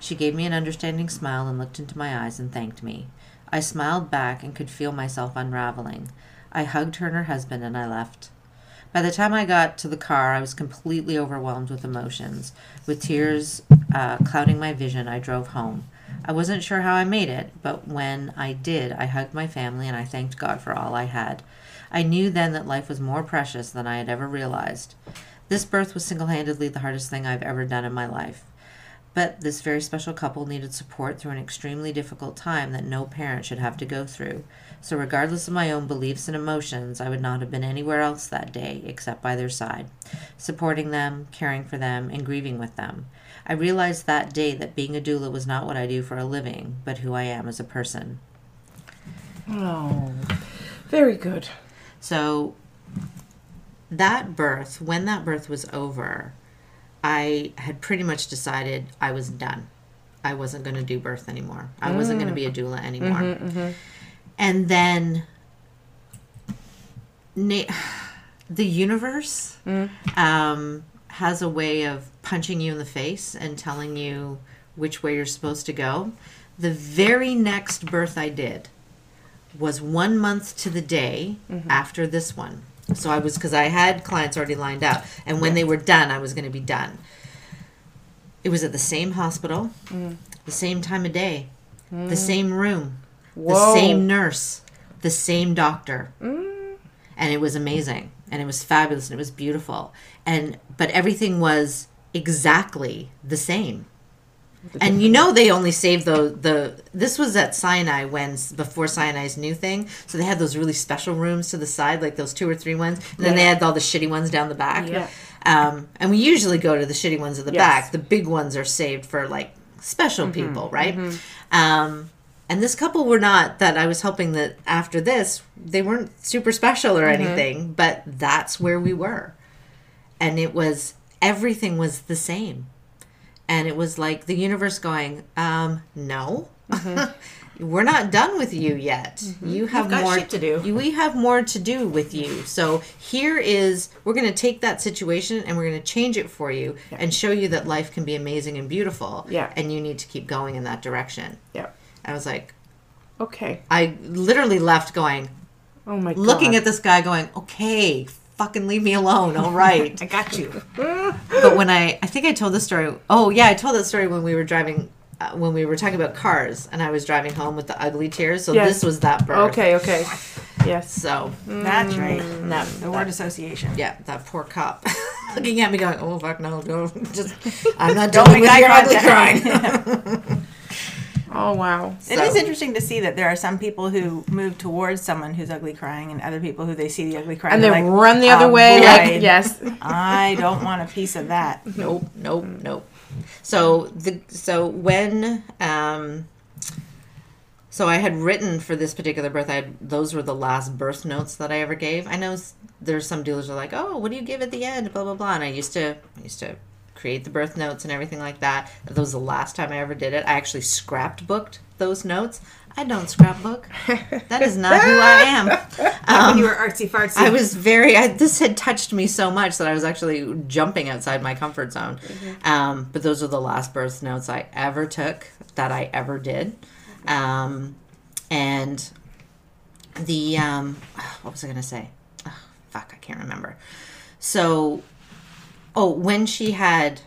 She gave me an understanding smile and looked into my eyes and thanked me. I smiled back and could feel myself unraveling. I hugged her and her husband and I left. By the time I got to the car, I was completely overwhelmed with emotions. With tears uh, clouding my vision, I drove home. I wasn't sure how I made it, but when I did, I hugged my family and I thanked God for all I had. I knew then that life was more precious than I had ever realized. This birth was single handedly the hardest thing I've ever done in my life. But this very special couple needed support through an extremely difficult time that no parent should have to go through. So, regardless of my own beliefs and emotions, I would not have been anywhere else that day except by their side, supporting them, caring for them, and grieving with them. I realized that day that being a doula was not what I do for a living, but who I am as a person. Oh, very good. So, that birth, when that birth was over, I had pretty much decided I was done. I wasn't going to do birth anymore. I wasn't going to be a mm. doula anymore. Mm-hmm, mm-hmm. And then na- the universe mm. um, has a way of punching you in the face and telling you which way you're supposed to go. The very next birth I did was one month to the day mm-hmm. after this one. So I was because I had clients already lined up, and when they were done, I was going to be done. It was at the same hospital, mm. the same time of day, the mm. same room, the same nurse, the same doctor, and it was amazing, and it was fabulous, and it was beautiful, and but everything was exactly the same. And you know they only saved the the this was at Sinai when before Sinai's new thing, so they had those really special rooms to the side, like those two or three ones, and then they had all the shitty ones down the back. Yeah. Um, and we usually go to the shitty ones at the Yes. back. The big ones are saved for like special people, right? Um, and this couple were not that I was hoping that after this they weren't super special or mm-hmm. anything, but that's where we were, and it was everything was the same and it was like the universe going, um, no. Mm-hmm. We're not done with you yet. Mm-hmm. You have more shit to do. you- We have more to do with you. So here is we're going to take that situation and we're going to change it for you and show you that life can be amazing and beautiful. Yeah. And you need to keep going in that direction. Yeah. I was like, Okay. I literally left going, Oh my god. looking at this guy going, okay, fucking leave me alone. All right. I got you. but when I, I think I told this story. Oh yeah, I told that story when we were driving, uh, when we were talking about cars, and I was driving home with the ugly tears. So Yes. this was that bird. Okay, okay. Yes. So That's right. that, The word association. yeah, that poor cop looking at me going, oh fuck no, don't just, I'm not Don't dealing make with your ugly contact. crying. Oh wow. It So- is interesting to see that there are some people who move towards someone who's ugly crying, and other people who they see the ugly crying And they like, run the other way like yes. I don't want a piece of that. nope, nope, nope. So the so when um so I had written for this particular birth. I had those were the last birth notes that I ever gave. I know there's some dealers are like, oh, what do you give at the end? Blah blah blah. And I used to I used to create the birth notes and everything like that. That was the last time I ever did it. I actually scrapped booked those notes. I don't scrapbook. That is not who I am. when you were artsy fartsy. I was very. I, this had touched me so much that I was actually jumping outside my comfort zone. Um, but those are the last birth notes I ever took that I ever did, um, and the um, what was I gonna say? Oh, fuck, I can't remember. So, oh, when she had,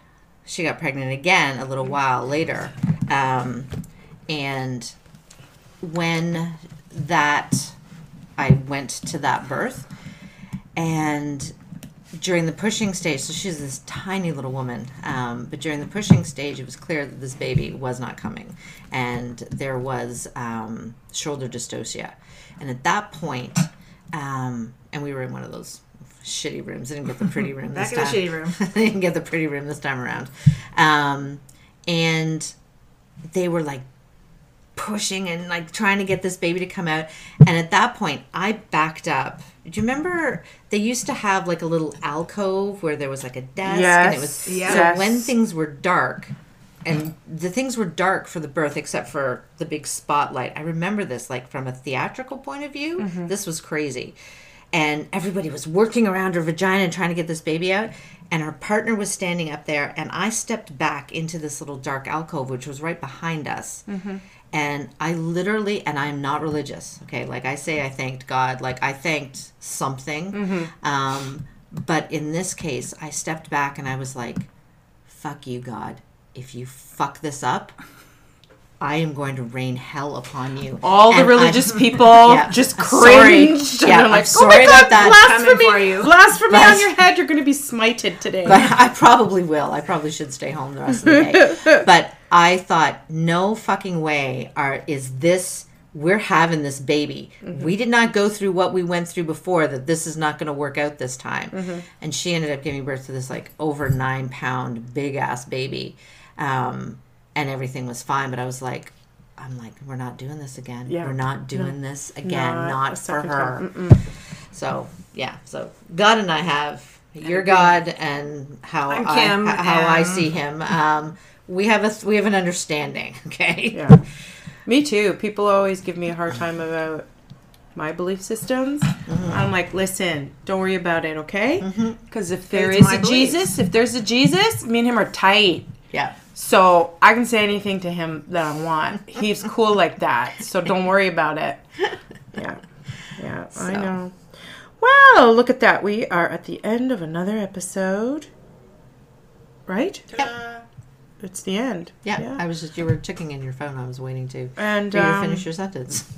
she got pregnant again a little while later, um, and when that I went to that birth and during the pushing stage so she's this tiny little woman um, but during the pushing stage it was clear that this baby was not coming and there was um, shoulder dystocia. And at that point um, and we were in one of those shitty rooms I didn't get the pretty room Back this in the time. shitty room. I didn't get the pretty room this time around. Um, and they were like pushing and like trying to get this baby to come out. And at that point, I backed up. Do you remember they used to have like a little alcove where there was like a desk and it was Yes. so when things were dark and the things were dark for the birth except for the big spotlight. I remember this like from a theatrical point of view. This was crazy. And everybody was working around her vagina and trying to get this baby out. And her partner was standing up there, and I stepped back into this little dark alcove, which was right behind us. And I literally, and I'm not religious, okay? Like I say, I thanked God, like I thanked something. Um, but in this case, I stepped back and I was like, fuck you, God. If you fuck this up, I am going to rain hell upon you. All the And I- religious people Yeah. just cringed. Yeah, and they're I'm sorry oh my God, about that. Blasphemy, for you." blasphemy But- on your head. You're going to be smited today. but I probably will. I probably should stay home the rest of the day. but I thought, no fucking way are is this we're having this baby. We did not go through what we went through before that this is not going to work out this time. And she ended up giving birth to this like over 9 pound big ass baby. Um and everything was fine, but I was like I'm like we're not doing this again. Yeah. We're not doing this again, Not not, for her. So yeah, so God and I have your God and how I'm I Kim, how I see him. Um, we have a we have an understanding. Okay. Yeah. Me too. People always give me a hard time about my belief systems. Mm-hmm. I'm like, listen, don't worry about it, okay? Because if there is a beliefs. Jesus, if there's a Jesus, me and him are tight. Yeah. So I can say anything to him that I want. He's cool like that. So don't worry about it. Yeah. Yeah, I know. Well, look at that. We are at the end of another episode. Right? It's the end. Yeah. I was just you were checking in your phone. I was waiting to And for you um, finish your sentence.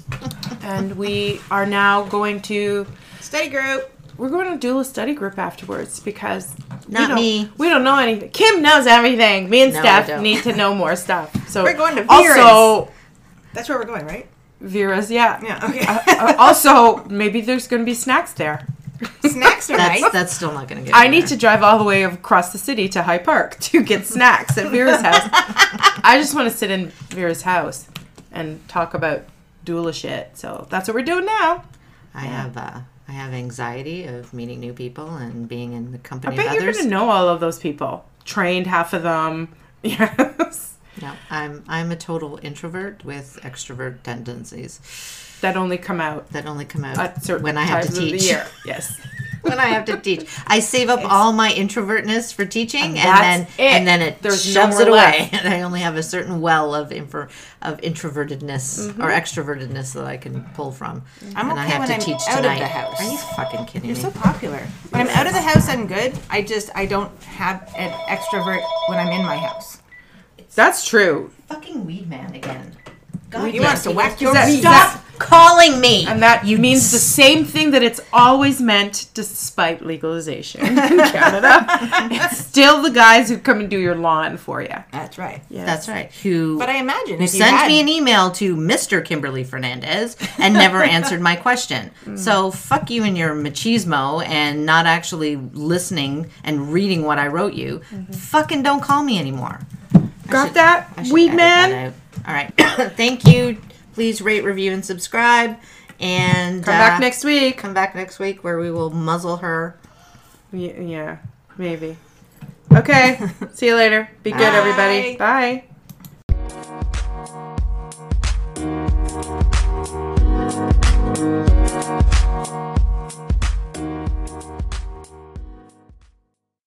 and we are now going to Study group. We're going to do a study group afterwards because we Not don't- me. We don't know anything. Kim knows everything. Me and No, Steph need to know more stuff. So We're going to also That's where we're going, right? Vera's. Yeah. Yeah. Okay. Uh, also, maybe there's going to be snacks there. Snacks are That's nice. that's still not going to get. I need there. to drive all the way across the city to High Park to get snacks at Vera's house. I just want to sit in Vera's house and talk about doula shit. So that's what we're doing now. I have uh, I have anxiety of meeting new people and being in the company I bet of you're others. going to know all of those people. Trained half of them, Yes. No, I'm I'm a total introvert with extrovert tendencies That only come out that only come out at certain when I have to times of teach. year. Yes. when I have to teach, I save up all my introvertness for teaching, and, that's then it. and then it There's shoves more it away, left. and I only have a certain well of info, of introvertedness Mm-hmm. or extrovertedness that I can pull from. I'm and I okay have when to I'm teach out of the house. Are you fucking kidding me? You're so popular. When I'm out of the house, I'm good. I just I don't have an extrovert when I'm in my house. That's true. fucking weed man again. God, He wants to whack your that- weed. Stop calling me. And that you means the same thing that it's always meant despite legalization in Canada. it's still the guys who come and do your lawn for you. That's right. Yes. That's right. Who But I imagine who if you sent had, me an email to Mr. Kimberly Fernandez and never answered my question. Mm. So fuck you and your machismo and not actually listening and reading what I wrote you. Mm-hmm. Fucking don't call me anymore. Got should- that, weed man? All right. Thank you. Please rate, review, and subscribe. And Come uh, back next week. Come back next week where we will muzzle her. Y- Yeah, maybe. Okay. See you later. Be good, everybody. Bye.